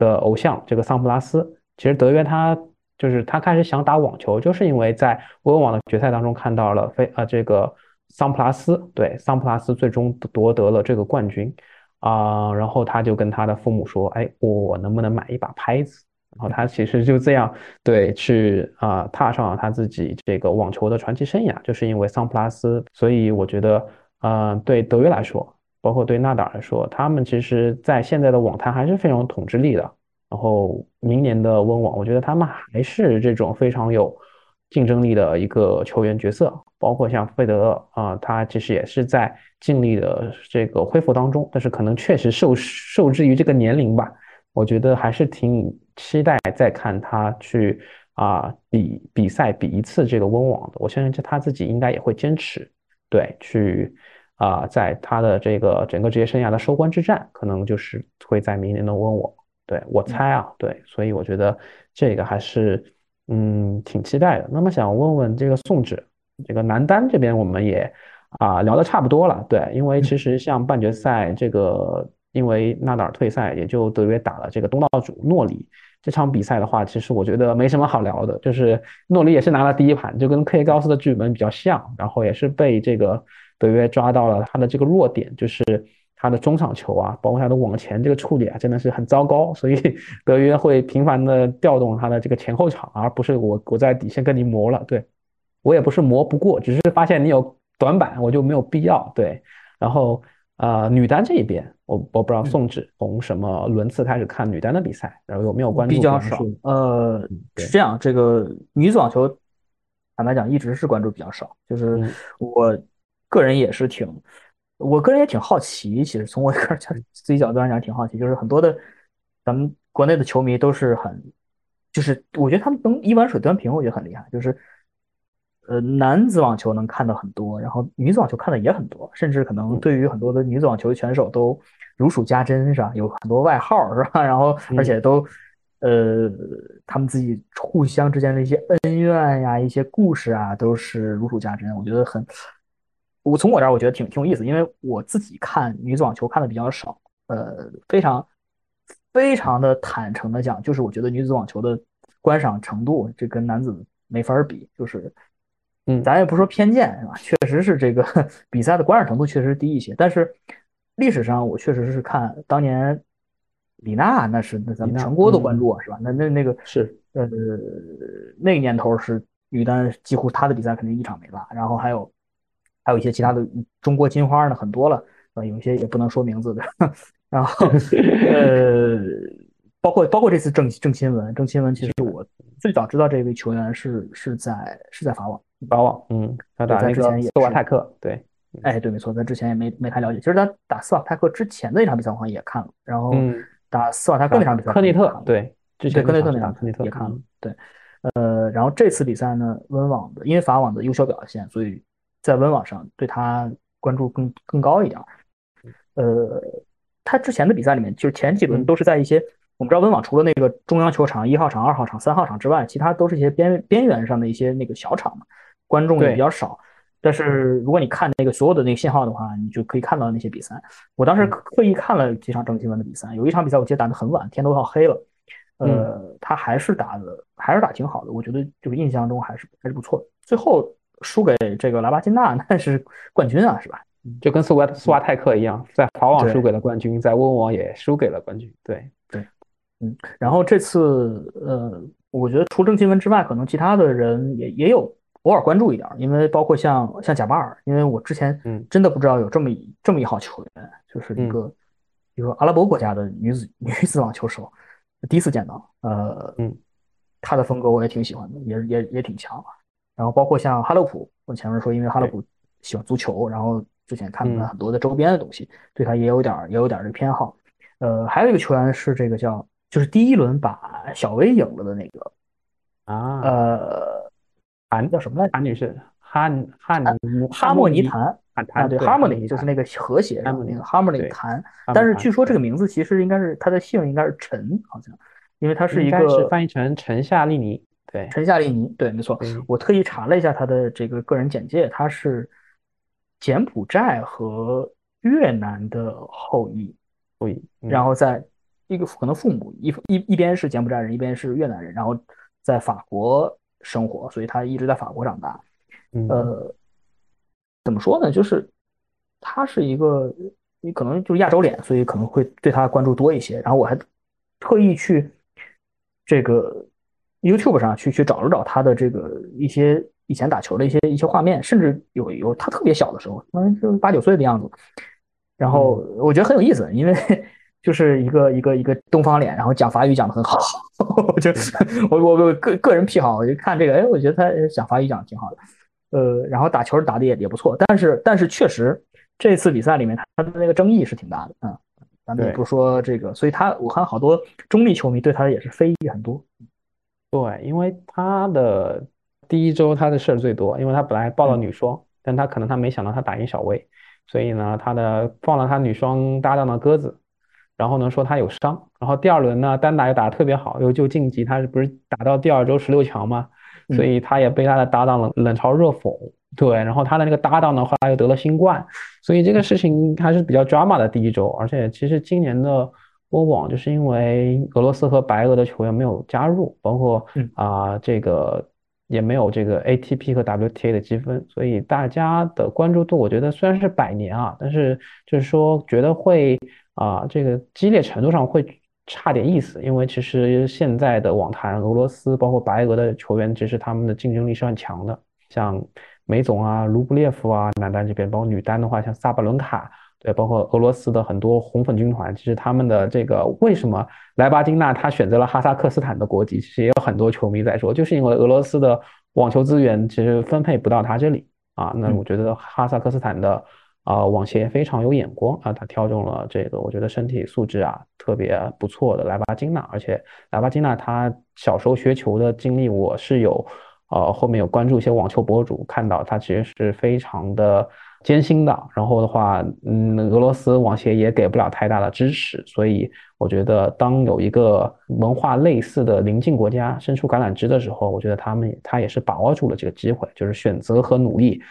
的偶像这个桑普拉斯。其实德约他就是他开始想打网球，就是因为在温网的决赛当中看到了非呃这个桑普拉斯，对桑普拉斯最终夺得了这个冠军啊，然后他就跟他的父母说，哎，我能不能买一把拍子？然后他其实就这样对去啊踏上了他自己这个网球的传奇生涯，就是因为桑普拉斯，所以我觉得呃对德约来说，包括对纳达尔来说，他们其实在现在的网坛还是非常有统治力的。然后明年的温网，我觉得他们还是这种非常有竞争力的一个球员角色，包括像费德勒啊，他其实也是在尽力的这个恢复当中，但是可能确实受受制于这个年龄吧。我觉得还是挺期待再看他去啊比比赛比一次这个温网的。我相信这他自己应该也会坚持，对，去啊在他的这个整个职业生涯的收官之战，可能就是会在明年的温网。对我猜啊，对，所以我觉得这个还是嗯挺期待的。那么想问问这个宋轸，这个男单这边我们也啊聊的差不多了，对，因为其实像半决赛这个。因为纳达尔退赛，也就德约打了这个东道主诺里这场比赛的话，其实我觉得没什么好聊的。就是诺里也是拿了第一盘，就跟克耶高斯的剧本比较像，然后也是被这个德约抓到了他的这个弱点，就是他的中场球啊，包括他的往前这个处理啊，真的是很糟糕。所以 *laughs* 德约会频繁的调动他的这个前后场，而不是我我在底线跟你磨了。对我也不是磨不过，只是发现你有短板，我就没有必要。对，然后。啊，女单这一边，我我不知道宋轸从什么轮次开始看女单的比赛，然后有没有关注？比较少。呃，是这样，这个女子网球，坦白讲，一直是关注比较少。就是我个人也是挺，我个人也挺好奇。其实从我个人角自己角度上讲，挺好奇。就是很多的咱们国内的球迷都是很，就是我觉得他们能一碗水端平，我觉得很厉害。就是。呃，男子网球能看到很多，然后女子网球看的也很多，甚至可能对于很多的女子网球选手都如数家珍，是吧？有很多外号，是吧？*laughs* 然后而且都，呃，他们自己互相之间的一些恩怨呀、一些故事啊，都是如数家珍。我觉得很，我从我这儿我觉得挺挺有意思，因为我自己看女子网球看的比较少，呃，非常非常的坦诚的讲，就是我觉得女子网球的观赏程度，这跟男子没法比，就是。嗯，咱也不说偏见是吧？确实是这个 *laughs* 比赛的观赏程度确实低一些，但是历史上我确实是看当年李娜，那是那咱们全国都关注啊，是吧？那那那个是呃那个年头是女单几乎她的比赛肯定一场没落，然后还有还有一些其他的中国金花呢很多了，呃有一些也不能说名字的，*laughs* 然后 *laughs* 呃。包括包括这次郑郑钦文，郑钦文其实我最早知道这位球员是是在是在法网，法网，嗯，他打那个斯瓦泰克，对，哎，对，没错，在之前也没没太了解。其实他打斯瓦泰克之前的那场比赛，我好像也看了，然后打斯瓦泰克那场比赛，科内特，对，之前科内特那场科内特也看了，对，呃，然后这次比赛呢，温网的，因为法网的优秀表现，所以在温网上对他关注更更高一点。呃，他之前的比赛里面，就是前几轮都是在一些。我们知道温网除了那个中央球场一号场、二号场、三号场之外，其他都是一些边边缘上的一些那个小场嘛，观众也比较少。但是如果你看那个所有的那个信号的话，你就可以看到那些比赛。我当时刻意看了几场郑钦文的比赛，有一场比赛我记得打得很晚，天都要黑了，呃，他还是打的还是打挺好的，我觉得就是印象中还是还是不错的。最后输给这个拉巴金娜，*laughs* 那是冠军啊，是吧？就跟苏瓦苏瓦泰克一样，在法网输给了冠军，在温网也输给了冠军，对。对。嗯，然后这次，呃，我觉得除郑钦文之外，可能其他的人也也有偶尔关注一点，因为包括像像贾巴尔，因为我之前真的不知道有这么一这么一号球员，就是一个一个阿拉伯国家的女子 *laughs* 女子网球手，第一次见到，呃，嗯，他的风格我也挺喜欢的，也也也挺强。然后包括像哈勒普，我前面说，因为哈勒普喜欢足球，然后之前看了很多的周边的东西，对他也有点也有点这偏好。呃，还有一个球员是这个叫。就是第一轮把小威赢了的那个啊，呃，韩叫什么来？韩女士，汉汉哈莫尼弹啊，对，harmony 就是那个和谐那个 harmony 弹。但是据说这个名字其实应该是他的姓应该是陈，好像，因为他是一个是翻译成陈夏利尼，对，陈夏利尼，对，没错。我特意查了一下他的这个个人简介，他是柬埔寨和越南的后裔，后裔，然后在。一个可能父母一一一边是柬埔寨人，一边是越南人，然后在法国生活，所以他一直在法国长大。呃，怎么说呢？就是他是一个，你可能就是亚洲脸，所以可能会对他关注多一些。然后我还特意去这个 YouTube 上去去找了找他的这个一些以前打球的一些一些画面，甚至有有他特别小的时候，可能就八九岁的样子。然后我觉得很有意思，因为 *laughs* 就是一个一个一个东方脸，然后讲法语讲的很好。*laughs* 就 *laughs* 我我我个个人癖好，我就看这个，哎，我觉得他讲法语讲的挺好的。呃，然后打球打的也也不错，但是但是确实这次比赛里面他的那个争议是挺大的啊。咱们也不说这个，所以他我看好多中立球迷对他也是非议很多。对，因为他的第一周他的事儿最多，因为他本来报了女双，但他可能他没想到他打赢小威。所以呢，他的放了他女双搭档的鸽子，然后呢说他有伤，然后第二轮呢单打又打得特别好，又就晋级，他是不是打到第二周十六强嘛？所以他也被他的搭档冷冷嘲热讽，对，然后他的那个搭档呢后来又得了新冠，所以这个事情还是比较 drama 的第一周，而且其实今年的温网就是因为俄罗斯和白俄的球员没有加入，包括啊这个。也没有这个 ATP 和 WTA 的积分，所以大家的关注度，我觉得虽然是百年啊，但是就是说觉得会啊，这个激烈程度上会差点意思，因为其实现在的网坛，俄罗斯包括白俄的球员，其实他们的竞争力是很强的，像梅总啊、卢布列夫啊，男单这边，包括女单的话，像萨巴伦卡。对，包括俄罗斯的很多红粉军团，其实他们的这个为什么莱巴金娜她选择了哈萨克斯坦的国籍，其实也有很多球迷在说，就是因为俄罗斯的网球资源其实分配不到他这里啊。那我觉得哈萨克斯坦的啊网协非常有眼光啊，他挑中了这个我觉得身体素质啊特别不错的莱巴金娜，而且莱巴金娜她小时候学球的经历，我是有呃后面有关注一些网球博主看到，她其实是非常的。艰辛的，然后的话，嗯，俄罗斯网协也给不了太大的支持，所以我觉得当有一个文化类似的邻近国家伸出橄榄枝的时候，我觉得他们他也是把握住了这个机会，就是选择和努力，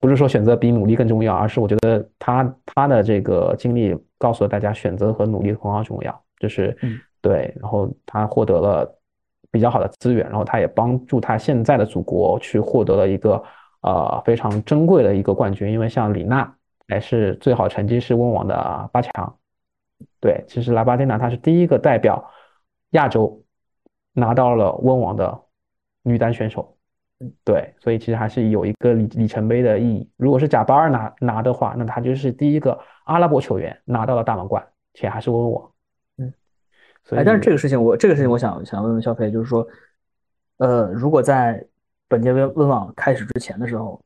不是说选择比努力更重要，而是我觉得他他的这个经历告诉了大家，选择和努力同样重要，就是对，然后他获得了比较好的资源，然后他也帮助他现在的祖国去获得了一个。呃，非常珍贵的一个冠军，因为像李娜，还是最好成绩是温网的八强。对，其实拉巴蒂娜她是第一个代表亚洲拿到了温网的女单选手。对，所以其实还是有一个里里程碑的意义。如果是贾巴尔拿拿的话，那他就是第一个阿拉伯球员拿到了大满贯，且还是温网。嗯，哎，但是这个事情我这个事情我想想问问肖飞，就是说，呃，如果在本届温温网开始之前的时候，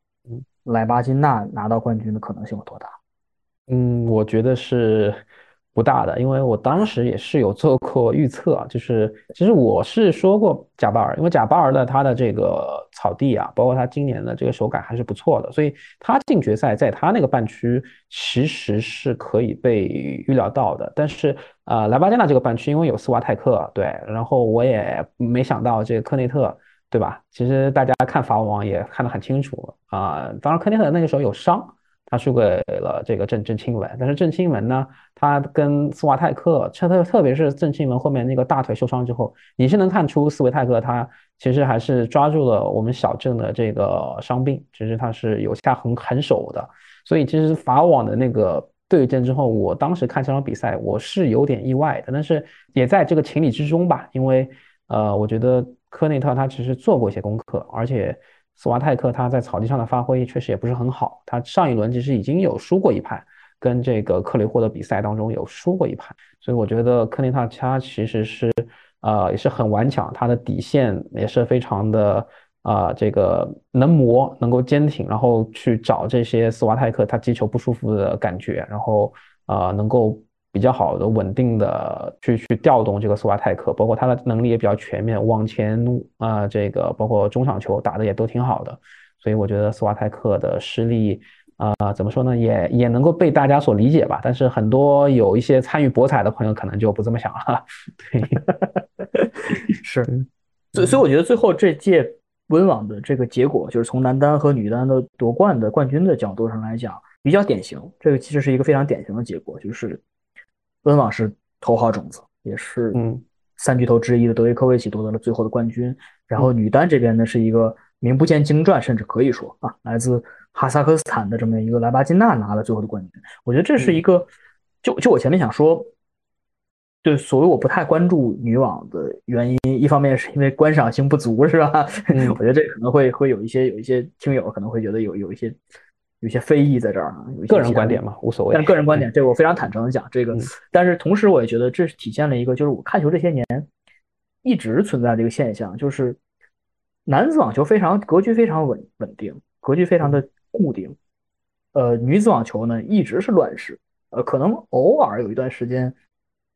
莱巴金娜拿到冠军的可能性有多大？嗯，我觉得是不大的，因为我当时也是有做过预测，就是其实我是说过贾巴尔，因为贾巴尔的他的这个草地啊，包括他今年的这个手感还是不错的，所以他进决赛在他那个半区其实是可以被预料到的。但是啊，莱巴金娜这个半区因为有斯瓦泰克，对，然后我也没想到这个科内特。对吧？其实大家看法网也看得很清楚啊。当然，科内特那个时候有伤，他输给了这个郑郑钦文。但是郑钦文呢，他跟斯瓦泰克，特特特别是郑钦文后面那个大腿受伤之后，你是能看出斯维泰克他其实还是抓住了我们小郑的这个伤病，其实他是有下狠狠手的。所以其实法网的那个对阵之后，我当时看这场比赛，我是有点意外的，但是也在这个情理之中吧，因为呃，我觉得。科内特他其实做过一些功课，而且斯瓦泰克他在草地上的发挥确实也不是很好。他上一轮其实已经有输过一盘，跟这个克雷霍的比赛当中有输过一盘，所以我觉得科内特他其实是呃也是很顽强，他的底线也是非常的啊这个能磨，能够坚挺，然后去找这些斯瓦泰克他击球不舒服的感觉，然后啊能够。比较好的、稳定的去去调动这个斯瓦泰克，包括他的能力也比较全面，往前啊，这个包括中场球打的也都挺好的，所以我觉得斯瓦泰克的实力啊，怎么说呢，也也能够被大家所理解吧。但是很多有一些参与博彩的朋友可能就不这么想了。*laughs* 对，*laughs* 是，所以所以我觉得最后这届温网的这个结果，就是从男单和女单的夺冠的冠军的角度上来讲，比较典型。这个其实是一个非常典型的结果，就是。温网是头号种子，也是嗯三巨头之一的德约科维奇夺得了最后的冠军。然后女单这边呢是一个名不见经传，甚至可以说啊，来自哈萨克斯坦的这么一个莱巴金娜拿了最后的冠军。我觉得这是一个，就就我前面想说。对，所谓我不太关注女网的原因，一方面是因为观赏性不足，是吧？嗯，我觉得这可能会会有一些有一些听友可能会觉得有有一些有些非议在这儿啊，个人观点嘛，无所谓。但个人观点，这我非常坦诚的讲，这个，但是同时我也觉得这是体现了一个，就是我看球这些年一直存在的一个现象，就是男子网球非常格局非常稳稳定，格局非常的固定，呃，女子网球呢一直是乱世，呃，可能偶尔有一段时间。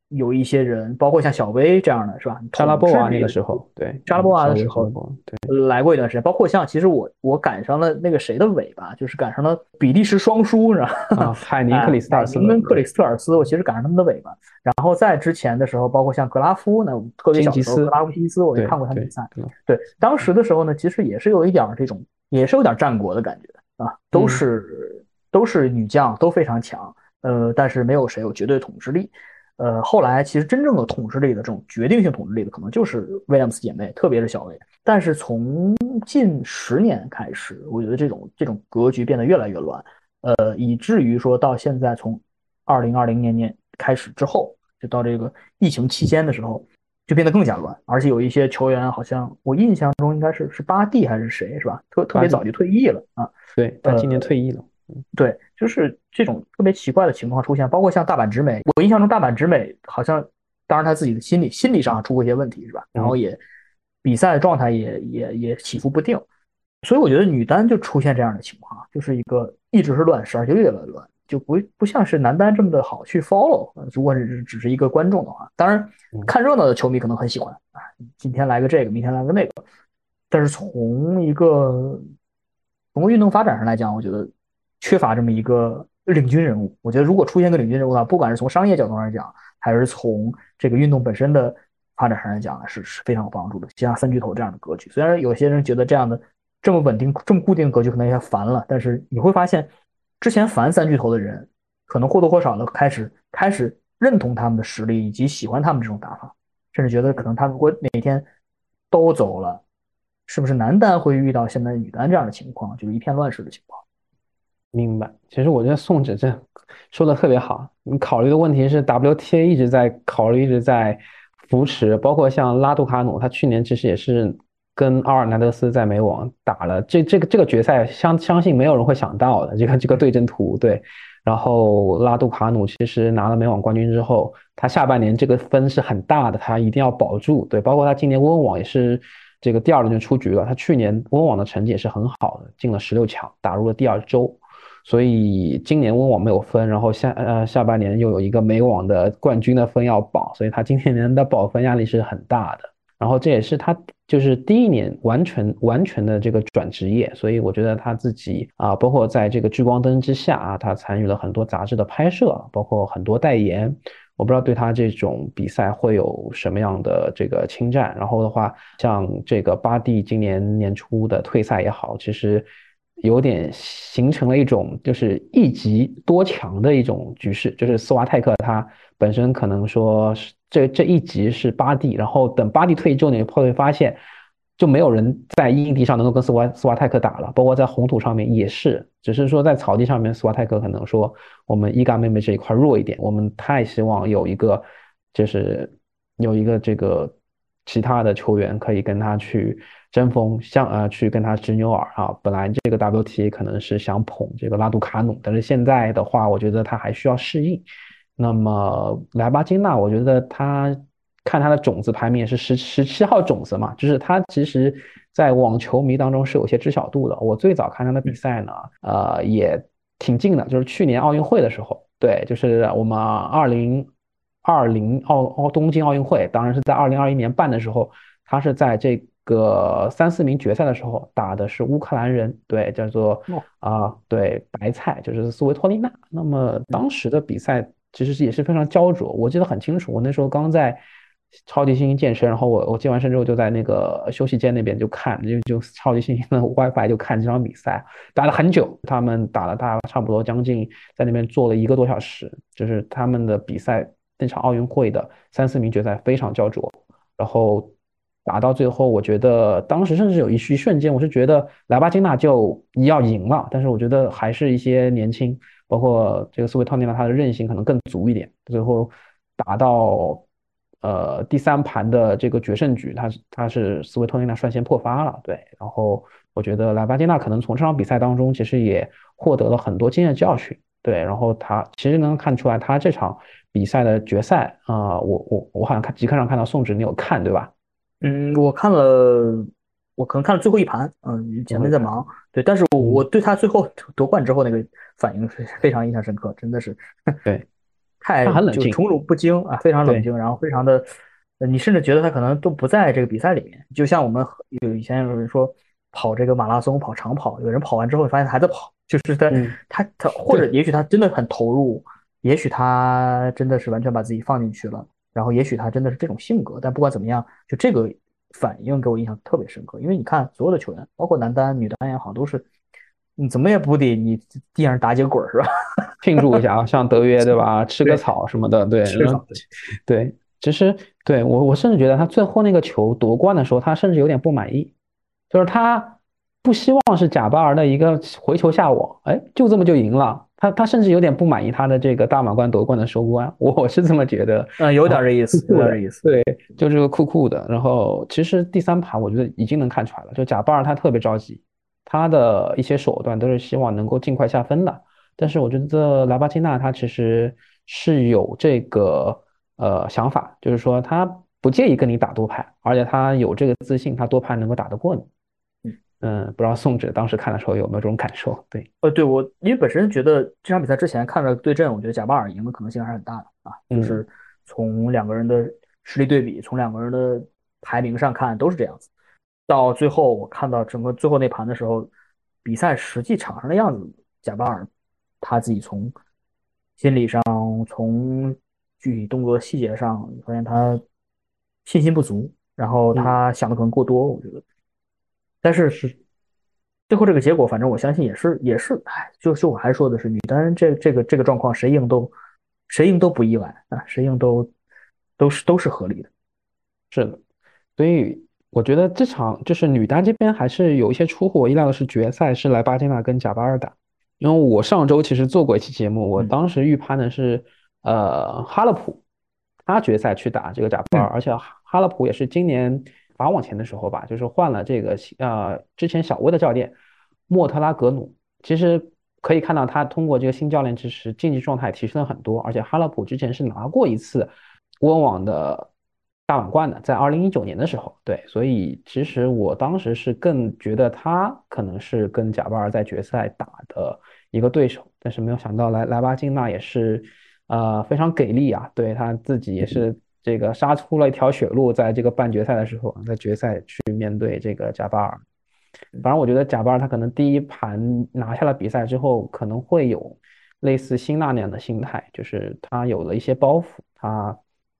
有一些人，包括像小威这样的，是吧？扎拉波娃那个时候，对，扎拉波娃的时候，对，来过一段时间。包括像，其实我我赶上了那个谁的尾巴，就是赶上了比利时双输，是吧？海宁 *laughs* 克里斯特尔斯跟克里斯特尔斯，我其实赶上他们的尾巴。然后在之前的时候，包括像格拉夫，那特别小的时候，格拉夫西斯，我也看过他比赛。对，当时的时候呢，其实也是有一点这种，也是有点战国的感觉啊，都是都是女将，都非常强，呃，但是没有谁有绝对统治力。呃，后来其实真正的统治力的这种决定性统治力的，可能就是威廉姆斯姐妹，特别是小威。但是从近十年开始，我觉得这种这种格局变得越来越乱，呃，以至于说到现在，从二零二零年年开始之后，就到这个疫情期间的时候，就变得更加乱。而且有一些球员，好像我印象中应该是是巴蒂还是谁，是吧？特特别早就退役了啊。对他今年退役了。对，就是这种特别奇怪的情况出现，包括像大阪直美，我印象中大阪直美好像，当然他自己的心理心理上出过一些问题，是吧？然后也比赛状态也也也起伏不定，所以我觉得女单就出现这样的情况，就是一个一直是乱世，而且越来越乱，就不不像是男单这么的好去 follow。如果是只是一个观众的话，当然看热闹的球迷可能很喜欢啊，今天来个这个，明天来个那个，但是从一个从运动发展上来讲，我觉得。缺乏这么一个领军人物，我觉得如果出现个领军人物的话，不管是从商业角度上来讲，还是从这个运动本身的发展上来讲，是是非常有帮助的。像三巨头这样的格局，虽然有些人觉得这样的这么稳定、这么固定格局可能有些烦了，但是你会发现，之前烦三巨头的人，可能或多或少的开始开始认同他们的实力，以及喜欢他们这种打法，甚至觉得可能他如果哪天都走了，是不是男单会遇到现在女单这样的情况，就是一片乱世的情况？明白，其实我觉得宋轸这说的特别好。你考虑的问题是，WTA 一直在考虑，一直在扶持，包括像拉杜卡努，他去年其实也是跟阿尔南德斯在美网打了这这个这个决赛，相相信没有人会想到的这个这个对阵图。对，然后拉杜卡努其实拿了美网冠军之后，他下半年这个分是很大的，他一定要保住。对，包括他今年温网也是这个第二轮就出局了，他去年温网的成绩也是很好的，进了十六强，打入了第二周。所以今年温网没有分，然后下呃下半年又有一个美网的冠军的分要保，所以他今年的保分压力是很大的。然后这也是他就是第一年完全完全的这个转职业，所以我觉得他自己啊，包括在这个聚光灯之下啊，他参与了很多杂志的拍摄，包括很多代言。我不知道对他这种比赛会有什么样的这个侵占。然后的话，像这个巴蒂今年年初的退赛也好，其实。有点形成了一种就是一极多强的一种局势，就是斯瓦泰克他本身可能说是这这一级是巴蒂，然后等巴蒂退役之后，你会发现就没有人在硬地上能够跟斯瓦斯瓦泰克打了，包括在红土上面也是，只是说在草地上面斯瓦泰克可能说我们伊嘎妹妹这一块弱一点，我们太希望有一个就是有一个这个其他的球员可以跟他去。争锋，像呃去跟他执牛耳啊，本来这个 WTA 可能是想捧这个拉杜卡努，但是现在的话，我觉得他还需要适应。那么莱巴金娜，我觉得他看他的种子排名也是十十七号种子嘛，就是他其实在网球迷当中是有些知晓度的。我最早看他的比赛呢，呃也挺近的，就是去年奥运会的时候，对，就是我们二零二零奥奥东京奥运会，当然是在二零二一年办的时候，他是在这。个三四名决赛的时候打的是乌克兰人，对，叫做啊，对，白菜就是斯维托利娜。那么当时的比赛其实是也是非常焦灼，我记得很清楚。我那时候刚在超级星星健身，然后我我健完身之后就在那个休息间那边就看，就就超级星星的 *laughs* WiFi 就看这场比赛，打了很久。他们打了大差不多将近在那边坐了一个多小时，就是他们的比赛那场奥运会的三四名决赛非常焦灼，然后打到最后，我觉得当时甚至有一一瞬间，我是觉得莱巴金娜就要赢了，但是我觉得还是一些年轻，包括这个斯维托尼娜，她的韧性可能更足一点，最后打到呃第三盘的这个决胜局，她是她是斯维托尼娜率先破发了，对，然后我觉得莱巴金娜可能从这场比赛当中其实也获得了很多经验教训。对，然后他其实能看出来，他这场比赛的决赛啊，我我我好像看即刻上看到宋轼，你有看对吧？嗯，我看了，我可能看了最后一盘，嗯，前面在忙，对，但是我我对他最后夺冠之后那个反应是非常印象深刻，真的是，对，*laughs* 太很冷静，宠辱不惊啊，非常冷静，然后非常的，你甚至觉得他可能都不在这个比赛里面，就像我们有以前有人说跑这个马拉松跑长跑，有人跑完之后发现还在跑。就是他，他他或者也许他真的很投入，也许他真的是完全把自己放进去了，然后也许他真的是这种性格。但不管怎么样，就这个反应给我印象特别深刻。因为你看所有的球员，包括男单、女单也好，都是你怎么也不得你地上打几个滚是吧？*laughs* 庆祝一下啊，像德约对吧？*laughs* 吃个草什么的，对，对。其实对我我甚至觉得他最后那个球夺冠的时候，他甚至有点不满意，就是他。不希望是贾巴尔的一个回球下网，哎，就这么就赢了。他他甚至有点不满意他的这个大满贯夺冠的收官，我是这么觉得。嗯，有点这意思，*laughs* 有点这意思。对，就这个酷酷的。然后其实第三盘我觉得已经能看出来了，就贾巴尔他特别着急，他的一些手段都是希望能够尽快下分的。但是我觉得莱巴金娜他其实是有这个呃想法，就是说他不介意跟你打多盘，而且他有这个自信，他多盘能够打得过你。嗯，不知道宋哲当时看的时候有没有这种感受？对，呃，对我，因为本身觉得这场比赛之前看着对阵，我觉得贾巴尔赢的可能性还是很大的啊。就是从两个人的实力对比，从两个人的排名上看都是这样子。到最后我看到整个最后那盘的时候，比赛实际场上的样子，贾巴尔他自己从心理上，从具体动作细节上，发现他信心不足，然后他想的可能过多，我觉得。但是是最后这个结果，反正我相信也是也是，哎，就就我还说的是女单这这个这个状况，谁赢都谁赢都不意外啊，谁赢都都是都是合理的，是的。所以我觉得这场就是女单这边还是有一些出乎我意料的是决赛是莱巴金娜跟贾巴尔打，因为我上周其实做过一期节目，我当时预判的是呃哈勒普他决赛去打这个贾巴尔，而且哈勒普也是今年。法网前的时候吧，就是换了这个呃之前小威的教练莫特拉格努，其实可以看到他通过这个新教练支持，竞技状态提升了很多。而且哈勒普之前是拿过一次温网的大满贯的，在二零一九年的时候，对，所以其实我当时是更觉得他可能是跟贾巴尔在决赛打的一个对手，但是没有想到莱莱巴金娜也是呃非常给力啊，对他自己也是。这个杀出了一条血路，在这个半决赛的时候，在决赛去面对这个贾巴尔。反正我觉得贾巴尔他可能第一盘拿下了比赛之后，可能会有类似辛纳那样的心态，就是他有了一些包袱。他，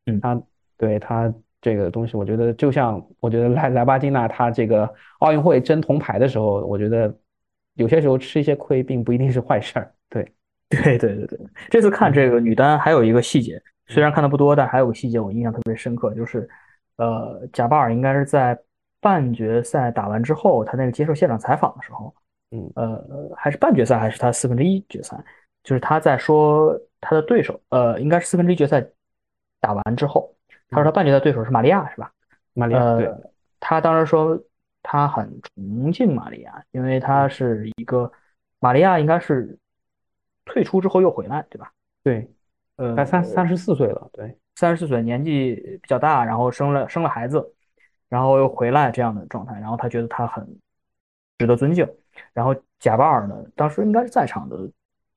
嗯，他对他这个东西，我觉得就像我觉得莱莱巴金娜他这个奥运会争铜牌的时候，我觉得有些时候吃一些亏并不一定是坏事儿。对，*laughs* 对对对对，这次看这个女单还有一个细节。虽然看的不多，但还有个细节我印象特别深刻，就是，呃，贾巴尔应该是在半决赛打完之后，他那个接受现场采访的时候，嗯，呃，还是半决赛还是他四分之一决赛，就是他在说他的对手，呃，应该是四分之一决赛打完之后，他说他半决赛对手是玛利亚，是吧？玛利亚，对，他当时说他很崇敬玛利亚，因为他是一个玛利亚应该是退出之后又回来，对吧？对。呃，才三三十四岁了，对，三十四岁，年纪比较大，然后生了生了孩子，然后又回来这样的状态，然后他觉得他很值得尊敬。然后贾巴尔呢，当时应该是在场的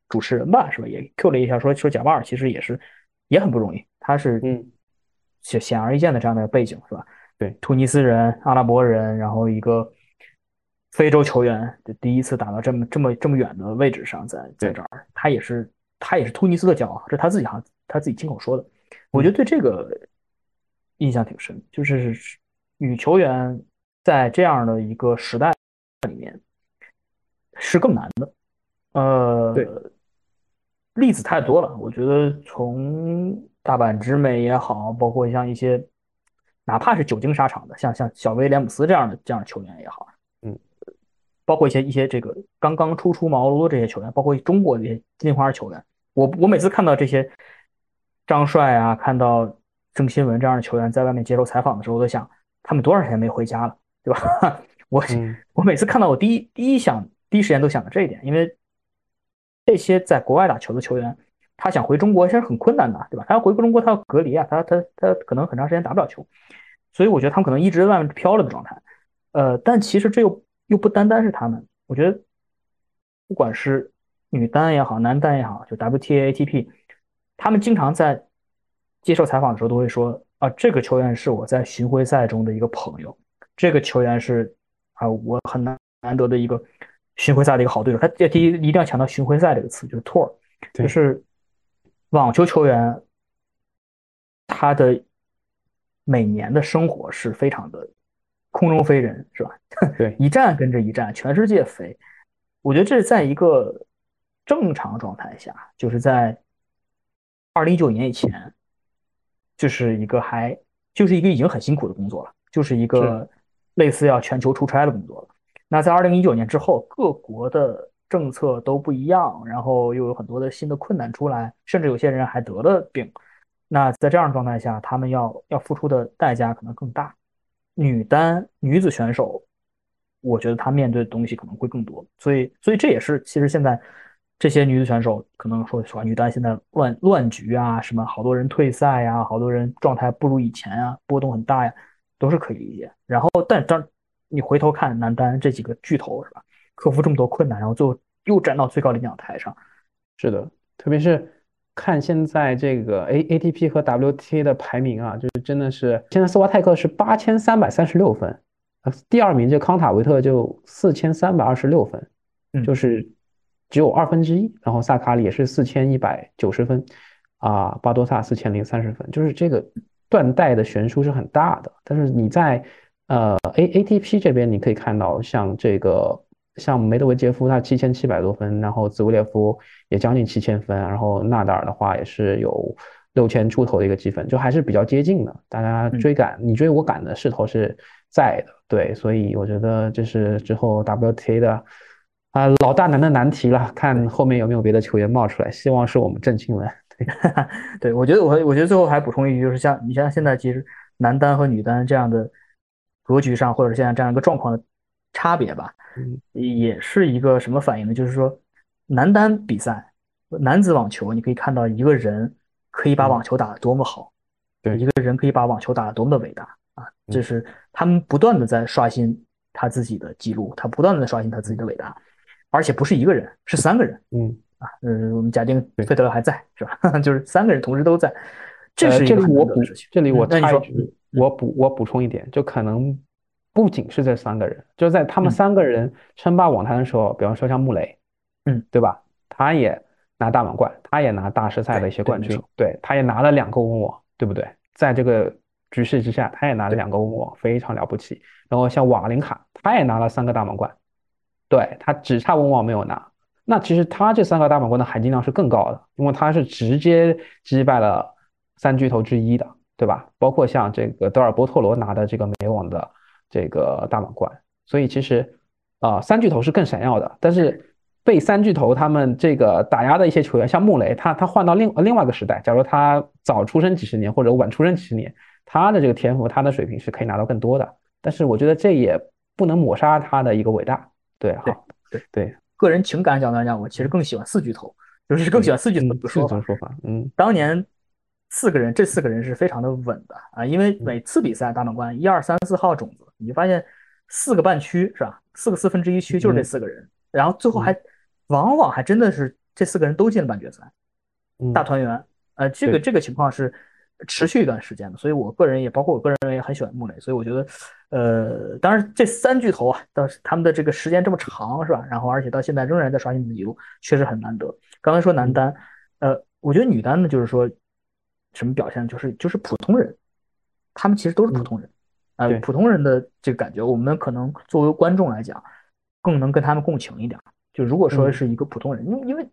主持人吧，是吧？也 Q 了一下，说说贾巴尔其实也是也很不容易，他是嗯显显而易见的这样的背景，是吧？对，突尼斯人、阿拉伯人，然后一个非洲球员，第一次打到这么这么这么远的位置上，在在这儿，他也是。他也是突尼斯的骄傲，这他自己哈，他自己亲口说的。我觉得对这个印象挺深，就是女球员在这样的一个时代里面是更难的。呃，对，例子太多了。我觉得从大阪直美也好，包括像一些哪怕是久经沙场的，像像小威廉姆斯这样的这样的球员也好，嗯，包括一些一些这个刚刚初出茅庐的这些球员，包括中国的这些金花球员，我我每次看到这些张帅啊，看到郑钦文这样的球员在外面接受采访的时候，我都想他们多少天没回家了，对吧？*laughs* 我我每次看到我第一第一想第一时间都想到这一点，因为这些在国外打球的球员。他想回中国，其实很困难的，对吧？他要回中国，他要隔离啊，他他他可能很长时间打不了球，所以我觉得他们可能一直在外面飘了的状态。呃，但其实这又又不单单是他们，我觉得不管是女单也好，男单也好，就 WTA、ATP，他们经常在接受采访的时候都会说啊，这个球员是我在巡回赛中的一个朋友，这个球员是啊，我很难难得的一个巡回赛的一个好对手。他第一一定要强调巡回赛这个词，就是 tour，就是。网球球员，他的每年的生活是非常的空中飞人，是吧？*laughs* 对，一站跟着一站，全世界飞。我觉得这是在一个正常状态下，就是在二零一九年以前，就是一个还就是一个已经很辛苦的工作了，就是一个类似要全球出差的工作了。那在二零一九年之后，各国的。政策都不一样，然后又有很多的新的困难出来，甚至有些人还得了病。那在这样的状态下，他们要要付出的代价可能更大。女单女子选手，我觉得她面对的东西可能会更多。所以，所以这也是其实现在这些女子选手可能说实话，女单现在乱乱局啊，什么好多人退赛呀，好多人状态不如以前啊，波动很大呀，都是可以理解。然后，但当你回头看男单这几个巨头，是吧？克服这么多困难，然后最后又站到最高领奖台上。是的，特别是看现在这个 A A T P 和 W T A 的排名啊，就是真的是现在斯瓦泰克是八千三百三十六分，呃，第二名这康塔维特就四千三百二十六分，就是只有二分之一。然后萨卡里也是四千一百九十分，啊，巴多萨四千零三十分，就是这个断代的悬殊是很大的。但是你在呃 A A T P 这边，你可以看到像这个。像梅德韦杰夫他七千七百多分，然后兹维列夫也将近七千分，然后纳达尔的话也是有六千出头的一个积分，就还是比较接近的。大家追赶你追我赶的势头是在的，对，所以我觉得这是之后 WTA 的啊老大难的难题了，看后面有没有别的球员冒出来，希望是我们郑钦文。*laughs* 对，对我觉得我我觉得最后还补充一句，就是像你像现在其实男单和女单这样的格局上，或者现在这样一个状况的差别吧。也是一个什么反应呢？就是说，男单比赛，男子网球，你可以看到一个人可以把网球打得多么好，对，一个人可以把网球打得多么的伟大啊！就是他们不断的在刷新他自己的记录，他不断的在刷新他自己的伟大，而且不是一个人，是三个人，嗯啊，嗯，我们假定费德勒还在，是吧？*laughs* 就是三个人同时都在，这是一个我补，这里我插一句，我补我补充一点，就可能。不仅是这三个人，就是在他们三个人称霸网坛的时候，比方说像穆雷，嗯，对吧？他也拿大满贯，他也拿大师赛的一些冠军，对，他也拿了两个温网，对不对？在这个局势之下，他也拿了两个温网，非常了不起。然后像瓦林卡，他也拿了三个大满贯，对他只差温网没有拿。那其实他这三个大满贯的含金量是更高的，因为他是直接击败了三巨头之一的，对吧？包括像这个德尔波特罗拿的这个美网的。这个大满贯，所以其实啊，三巨头是更闪耀的。但是被三巨头他们这个打压的一些球员，像穆雷，他他换到另另外一个时代，假如他早出生几十年或者晚出生几十年，他的这个天赋，他的水平是可以拿到更多的。但是我觉得这也不能抹杀他的一个伟大。对，好，对对，个人情感角度来讲，我其实更喜欢四巨头，就是更喜欢四巨头的说法。说法，嗯，当年。四个人，这四个人是非常的稳的啊，因为每次比赛大满贯一二三四号种子，你就发现四个半区是吧？四个四分之一区就是这四个人，然后最后还往往还真的是这四个人都进了半决赛，大团圆。呃，这个这个情况是持续一段时间的，所以我个人也包括我个人也很喜欢穆雷，所以我觉得，呃，当然这三巨头啊，到他们的这个时间这么长是吧？然后而且到现在仍然在刷新记录，确实很难得。刚才说男单，呃，我觉得女单呢，就是说。什么表现？就是就是普通人，他们其实都是普通人，呃，普通人的这个感觉，我们可能作为观众来讲，更能跟他们共情一点。就如果说是一个普通人，因为因为因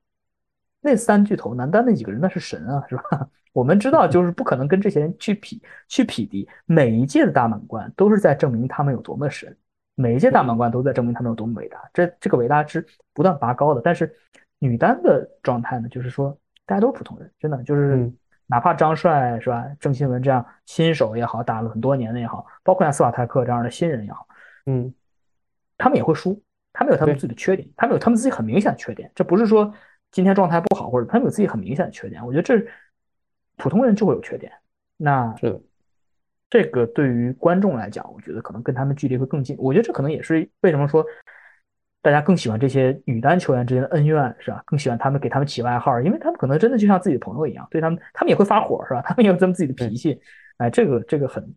那三巨头男单那几个人那是神啊，是吧？*laughs* 我们知道就是不可能跟这些人去匹去匹敌。每一届的大满贯都是在证明他们有多么神，每一届大满贯都在证明他们有多么伟大。这这个伟大是不断拔高的。但是女单的状态呢，就是说大家都是普通人，真的就是哪怕张帅是吧，郑钦文这样新手也好，打了很多年的也好，包括像斯瓦泰克这样的新人也好，嗯，他们也会输。他们有他们自己的缺点，他们有他们自己很明显的缺点。这不是说今天状态不好，或者他们有自己很明显的缺点。我觉得这普通人就会有缺点。那是这个对于观众来讲，我觉得可能跟他们距离会更近。我觉得这可能也是为什么说大家更喜欢这些女单球员之间的恩怨，是吧？更喜欢他们给他们起外号，因为他们可能真的就像自己的朋友一样，对他们，他们也会发火，是吧？他们也有他们自己的脾气。哎，这个这个很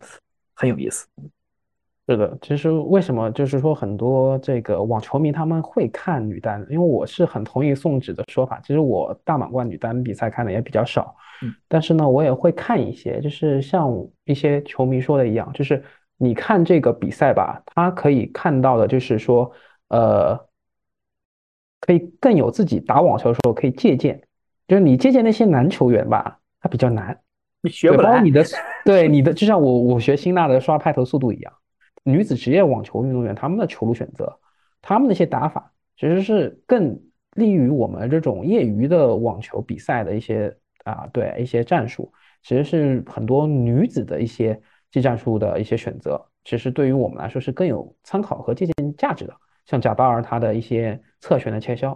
很有意思。是的，其实为什么就是说很多这个网球迷他们会看女单？因为我是很同意宋轼的说法。其实我大满贯女单比赛看的也比较少，嗯，但是呢，我也会看一些，就是像一些球迷说的一样，就是你看这个比赛吧，他可以看到的就是说，呃，可以更有自己打网球的时候可以借鉴，就是你借鉴那些男球员吧，他比较难，你学不来你的，*laughs* 对你的，就像我我学辛纳的刷拍头速度一样。女子职业网球运动员，他们的球路选择，他们那些打法，其实是更利于我们这种业余的网球比赛的一些啊，对一些战术，其实是很多女子的一些技战术的一些选择，其实对于我们来说是更有参考和借鉴价值的。像贾巴尔他的一些侧旋的切削，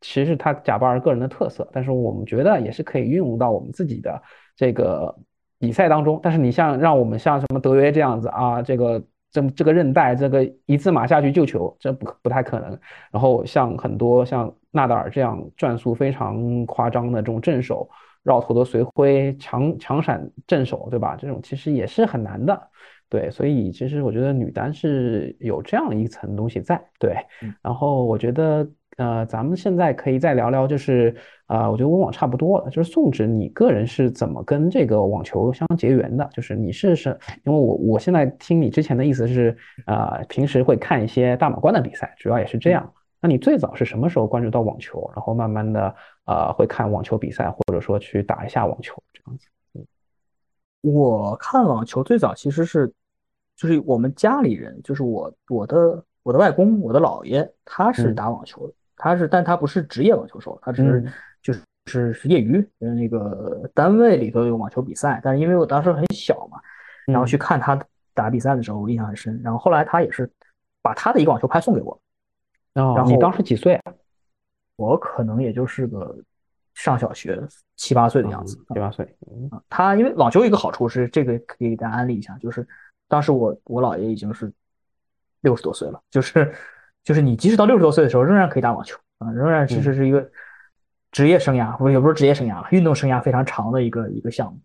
其实是他贾巴尔个人的特色，但是我们觉得也是可以运用到我们自己的这个比赛当中。但是你像让我们像什么德约这样子啊，这个。这这个韧带，这个一字马下去救球，这不不太可能。然后像很多像纳达尔这样转速非常夸张的这种正手，绕头的随挥，强强闪正手，对吧？这种其实也是很难的。对，所以其实我觉得女单是有这样一层东西在。对，然后我觉得。呃，咱们现在可以再聊聊，就是啊，我觉得温网差不多了。就是宋轼，你个人是怎么跟这个网球相结缘的？就是你是是，因为我我现在听你之前的意思是，啊，平时会看一些大满贯的比赛，主要也是这样。那你最早是什么时候关注到网球，然后慢慢的啊会看网球比赛，或者说去打一下网球这样子？嗯，我看网球最早其实是，就是我们家里人，就是我我的我的外公，我的姥爷，他是打网球的。他是，但他不是职业网球手，他只是就是是是业余，嗯，那个单位里头有网球比赛，但是因为我当时很小嘛，然后去看他打比赛的时候，我印象很深。然后后来他也是把他的一个网球拍送给我。然后你当时几岁啊？我可能也就是个上小学七八岁的样子，七八岁。他因为网球有一个好处是，这个可以给大家安利一下，就是当时我我姥爷已经是六十多岁了，就是。就是你即使到六十多岁的时候，仍然可以打网球啊，仍然其实是一个职业生涯，不也不是职业生涯了，运动生涯非常长的一个一个项目。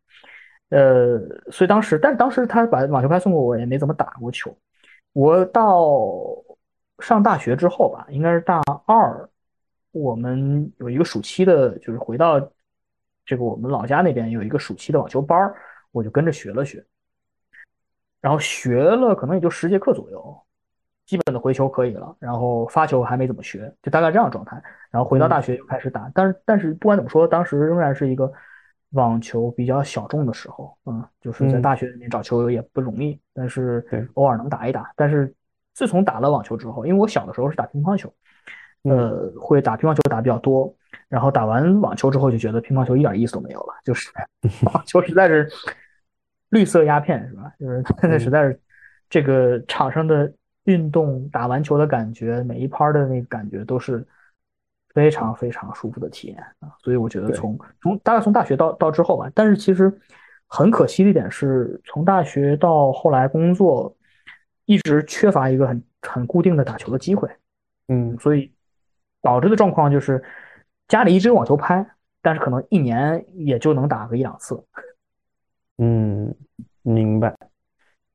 呃，所以当时，但是当时他把网球拍送给我，也没怎么打过球。我到上大学之后吧，应该是大二，我们有一个暑期的，就是回到这个我们老家那边有一个暑期的网球班我就跟着学了学，然后学了可能也就十节课左右。基本的回球可以了，然后发球还没怎么学，就大概这样状态。然后回到大学又开始打，但是但是不管怎么说，当时仍然是一个网球比较小众的时候，嗯，就是在大学里面找球友也不容易，但是偶尔能打一打。但是自从打了网球之后，因为我小的时候是打乒乓球，呃，会打乒乓球打比较多，然后打完网球之后就觉得乒乓球一点意思都没有了，就是 *laughs* 网球实在是绿色鸦片，是吧？就是现在实在是这个场上的。运动打完球的感觉，每一拍的那个感觉都是非常非常舒服的体验啊！所以我觉得从从大概从大学到到之后吧，但是其实很可惜的一点是，从大学到后来工作，一直缺乏一个很很固定的打球的机会，嗯，所以导致的状况就是家里一直有网球拍，但是可能一年也就能打个一两次。嗯，明白。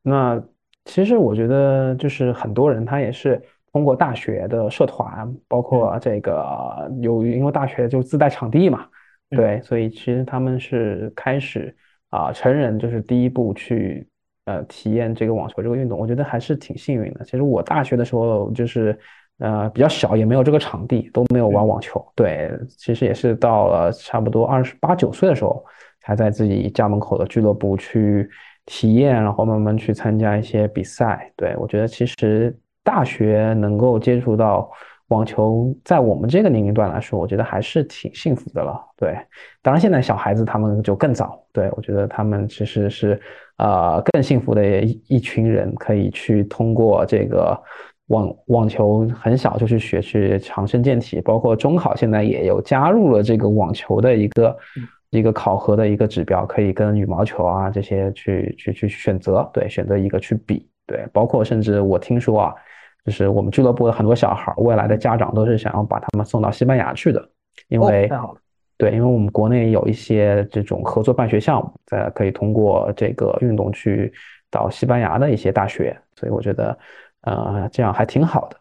那。其实我觉得，就是很多人他也是通过大学的社团，包括这个有，因为大学就自带场地嘛，对，所以其实他们是开始啊，成人就是第一步去呃体验这个网球这个运动，我觉得还是挺幸运的。其实我大学的时候就是呃比较小，也没有这个场地，都没有玩网球。对，其实也是到了差不多二十八九岁的时候，才在自己家门口的俱乐部去体验，然后慢慢去参加一些比赛。对我觉得，其实大学能够接触到。网球在我们这个年龄段来说，我觉得还是挺幸福的了。对，当然现在小孩子他们就更早。对我觉得他们其实是呃更幸福的一一群人，可以去通过这个网网球很小就去学去强身健体，包括中考现在也有加入了这个网球的一个一个考核的一个指标，可以跟羽毛球啊这些去去去选择，对，选择一个去比。对，包括甚至我听说啊。就是我们俱乐部的很多小孩，未来的家长都是想要把他们送到西班牙去的，因为太好了，对，因为我们国内有一些这种合作办学项目，在可以通过这个运动去到西班牙的一些大学，所以我觉得，呃，这样还挺好的。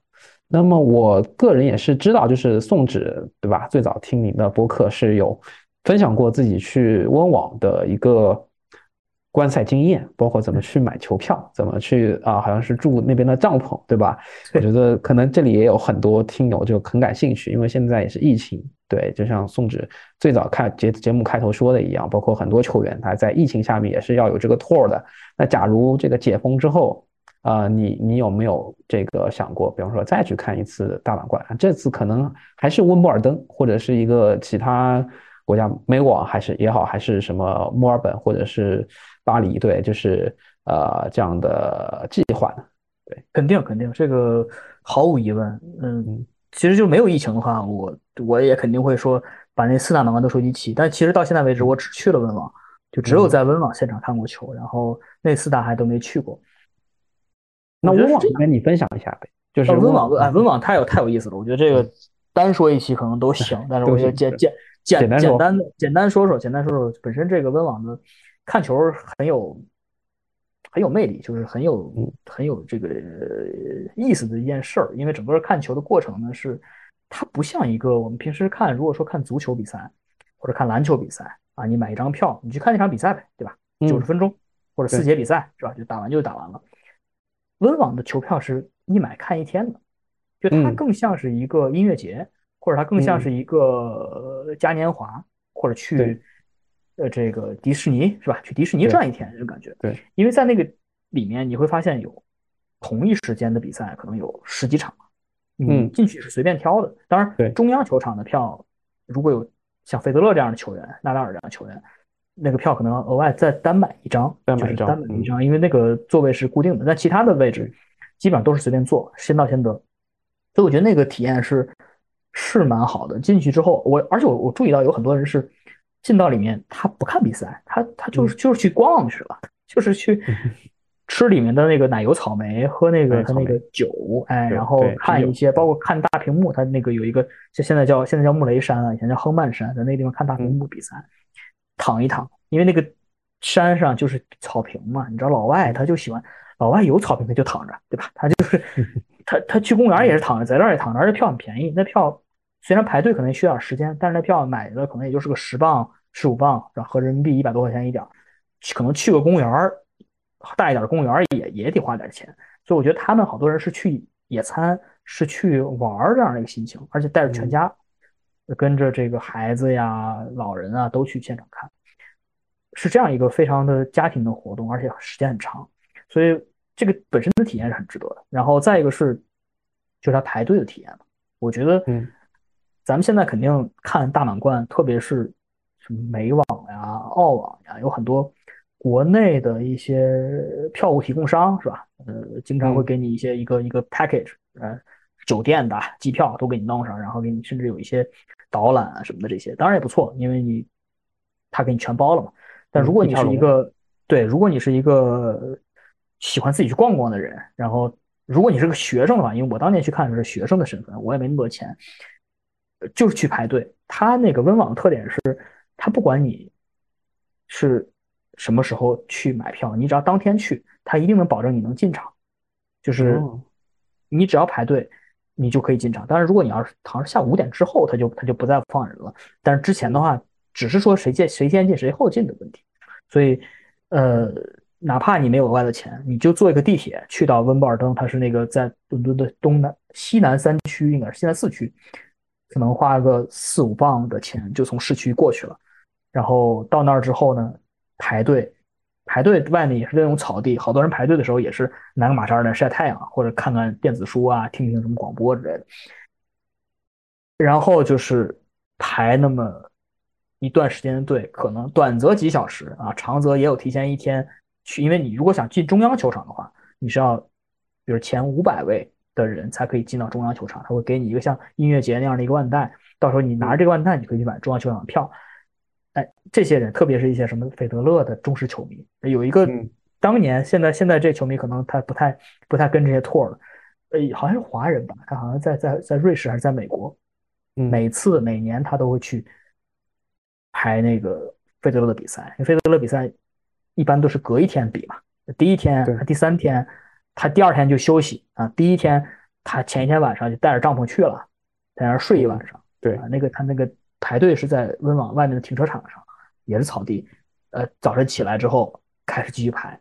那么我个人也是知道，就是宋纸，对吧？最早听您的播客是有分享过自己去温网的一个。观赛经验，包括怎么去买球票，怎么去啊，好像是住那边的帐篷，对吧？我觉得可能这里也有很多听友就很感兴趣，因为现在也是疫情，对，就像宋轸最早开节节目开头说的一样，包括很多球员他在疫情下面也是要有这个 tour 的。那假如这个解封之后，啊，你你有没有这个想过，比方说再去看一次大满贯？这次可能还是温布尔登，或者是一个其他国家，美网还是也好，还是什么墨尔本，或者是。巴黎对，就是呃这样的计划对，肯定肯定，这个毫无疑问，嗯，其实就没有疫情的话，我我也肯定会说把那四大满贯都收集齐。但其实到现在为止，我只去了温网，就只有在温网现场看过球，然后那四大还都没去过。那温网跟你分享一下呗，就是温网，哎，温网太有太有意思了，我觉得这个单说一期可能都行，但是我觉得简简简简单的简单说说，简单说说本身这个温网的。看球很有很有魅力，就是很有很有这个意思的一件事儿。因为整个看球的过程呢，是它不像一个我们平时看，如果说看足球比赛或者看篮球比赛啊，你买一张票，你去看那场比赛呗，对吧？九十分钟或者四节比赛是吧？就打完就打完了。温网的球票是一买看一天的，就它更像是一个音乐节，或者它更像是一个嘉年华，或者去。呃，这个迪士尼是吧？去迪士尼转一天这种感觉。对，因为在那个里面你会发现有同一时间的比赛，可能有十几场。嗯，进去是随便挑的。当然，中央球场的票如果有像费德勒这样的球员、纳达尔这样的球员，那个票可能额外再单买一张，单买一张单买一张，因为那个座位是固定的。但其他的位置基本上都是随便坐，先到先得。所以我觉得那个体验是是蛮好的。进去之后，我而且我我注意到有很多人是。进到里面，他不看比赛，他他就是就是去逛去了，就是去吃里面的那个奶油草莓，喝那个他那个酒，哎，然后看一些，包括看大屏幕，他那个有一个，就现在叫现在叫穆雷山啊，以前叫亨曼山，在那地方看大屏幕比赛，躺一躺，因为那个山上就是草坪嘛，你知道老外他就喜欢，老外有草坪他就躺着，对吧？他就是他他去公园也是躺着，在这儿也躺着，而且票很便宜，那票。虽然排队可能需要点时间，但是那票买的可能也就是个十磅、十五磅，然后合人民币一百多块钱一点，可能去个公园儿，大一点的公园也也得花点钱。所以我觉得他们好多人是去野餐，是去玩这样的一个心情，而且带着全家，跟着这个孩子呀、老人啊都去现场看，是这样一个非常的家庭的活动，而且时间很长，所以这个本身的体验是很值得的。然后再一个是，就是他排队的体验嘛，我觉得，嗯。咱们现在肯定看大满贯，特别是什么美网呀、澳网呀，有很多国内的一些票务提供商，是吧？呃，经常会给你一些一个一个 package，呃，酒店的、机票都给你弄上，然后给你甚至有一些导览啊什么的这些，当然也不错，因为你他给你全包了嘛。但如果你是一个对，如果你是一个喜欢自己去逛逛的人，然后如果你是个学生的话，因为我当年去看的是学生的身份，我也没那么多钱。就是去排队，它那个温网的特点是，它不管你是什么时候去买票，你只要当天去，它一定能保证你能进场。就是你只要排队，你就可以进场。但是，如果你要是好像下午五点之后，它就它就不再放人了。但是之前的话，只是说谁先谁先进谁后进的问题。所以，呃，哪怕你没有额外的钱，你就坐一个地铁去到温布尔登，它是那个在伦敦的东南西南三区，应该是西南四区，可能花个四五磅的钱就从市区过去了。然后到那儿之后呢，排队，排队外面也是那种草地，好多人排队的时候也是拿个马扎在晒太阳，或者看看电子书啊，听听什么广播之类的。然后就是排那么一段时间的队，可能短则几小时啊，长则也有提前一天去，因为你如果想进中央球场的话，你是要，比如前五百位的人才可以进到中央球场，他会给你一个像音乐节那样的一个腕带，到时候你拿着这个腕带，你可以去买中央球场的票。哎，这些人，特别是一些什么费德勒的忠实球迷，有一个当年，现在现在这球迷可能他不太不太跟这些托了，呃，好像是华人吧，他好像在在在瑞士还是在美国，每次每年他都会去排那个费德勒的比赛，费德勒比赛一般都是隔一天比嘛，第一天第三天他第二天就休息啊，第一天他前一天晚上就带着帐篷去了，在那儿睡一晚上，对啊，那个他那个。排队是在温网外面的停车场上，也是草地。呃，早晨起来之后开始继续排，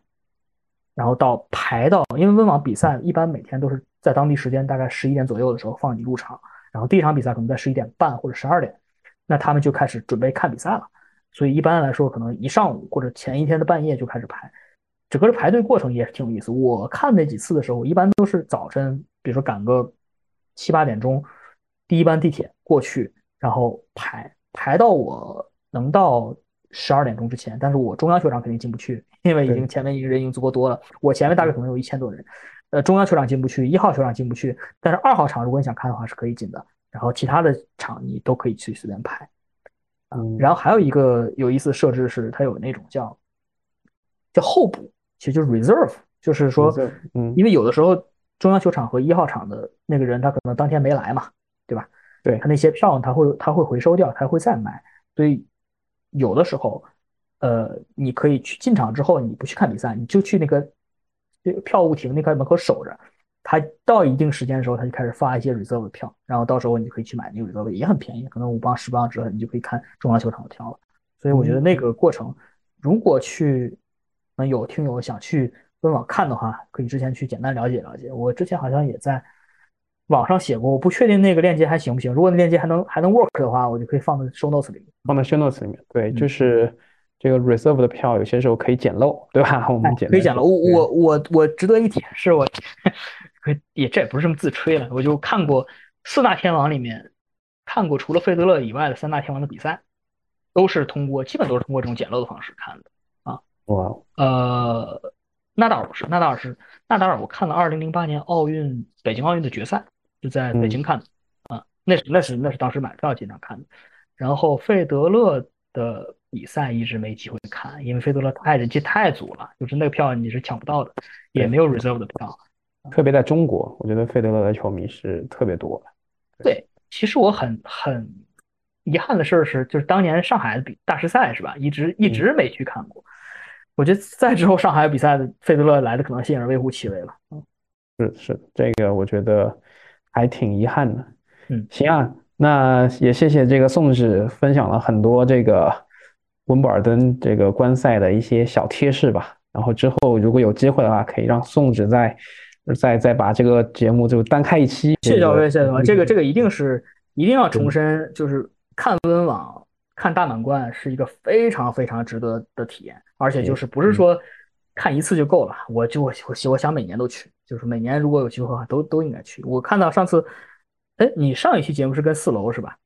然后到排到，因为温网比赛一般每天都是在当地时间大概十一点左右的时候放你入场，然后第一场比赛可能在十一点半或者十二点，那他们就开始准备看比赛了。所以一般来说，可能一上午或者前一天的半夜就开始排，整个的排队过程也是挺有意思。我看那几次的时候，一般都是早晨，比如说赶个七八点钟，第一班地铁过去。然后排排到我能到十二点钟之前，但是我中央球场肯定进不去，因为已经前面一个人已经足够多了。我前面大概可能有一千多人，呃，中央球场进不去，一号球场进不去，但是二号场如果你想看的话是可以进的。然后其他的场你都可以去随便排。嗯，然后还有一个有意思的设置是，它有那种叫叫候补，其实就是 reserve，就是说，嗯，因为有的时候中央球场和一号场的那个人他可能当天没来嘛，对吧？对他那些票，他会他会回收掉，他会再买。所以有的时候，呃，你可以去进场之后，你不去看比赛，你就去那个那个票务亭那块门口守着。他到一定时间的时候，他就开始发一些 reserve 的票，然后到时候你就可以去买那个 reserve，也很便宜，可能五磅十磅之后，你就可以看中央球场的票了。所以我觉得那个过程，如果去能有听友想去官网看的话，可以之前去简单了解了解。我之前好像也在。网上写过，我不确定那个链接还行不行。如果那链接还能还能 work 的话，我就可以放在 show notes 里面，放在 show notes 里面。对，就是这个 reserve 的票，有些时候可以捡漏，对吧？我们捡可以捡漏。我我我我值得一提是，我也这也不是这么自吹了，我就看过四大天王里面看过除了费德勒以外的三大天王的比赛，都是通过基本都是通过这种捡漏的方式看的啊。哇，呃，纳达尔不是，纳达尔是纳达尔，我看了二零零八年奥运北京奥运的决赛。就在北京看的啊，那是那是那是当时买票进场看的。然后费德勒的比赛一直没机会看，因为费德勒太人气太足了，就是那个票你是抢不到的，也没有 reserve 的票。特别在中国，我觉得费德勒的球迷是特别多的。对，其实我很很遗憾的事儿是，就是当年上海的比大师赛是吧，一直一直没去看过。我觉得再之后上海比赛的费德勒来的可能性也是微乎其微了。嗯，是是，这个我觉得。还挺遗憾的，嗯，行啊，那也谢谢这个宋子分享了很多这个温布尔登这个观赛的一些小贴士吧。然后之后如果有机会的话，可以让宋子再再再把这个节目就单开一期。谢谢小飞，谢谢小飞，这个这个一定是一定要重申，就是看温网看大满贯是一个非常非常值得的体验，而且就是不是说看一次就够了，我就我我想每年都去。就是每年如果有机会的话，都都应该去。我看到上次，哎，你上一期节目是跟四楼是吧？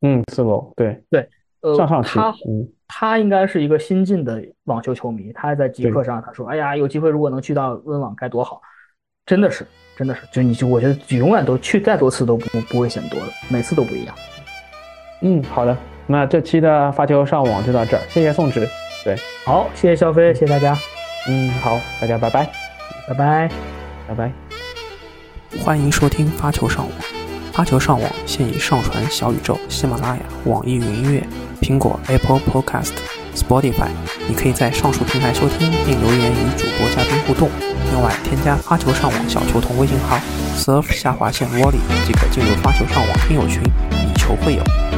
嗯，四楼，对对，呃，上上期，他他应该是一个新进的网球球迷，他还在极客上他说：“哎呀，有机会如果能去到温网该多好！”真的是，真的是，就你就我觉得永远都去再多次都不不会嫌多的，每次都不一样。嗯，好的，那这期的发球上网就到这儿，谢谢宋植，对，好，谢谢肖飞，谢谢大家。嗯，好，大家拜拜，拜拜。拜拜！欢迎收听发球上网。发球上网现已上传小宇宙、喜马拉雅、网易云音乐、苹果 Apple Podcast、Spotify。你可以在上述平台收听并留言与主播嘉宾互动。另外，添加发球上网小球童微信号 surf 下划线 volley 即可进入发球上网听友群，以球会友。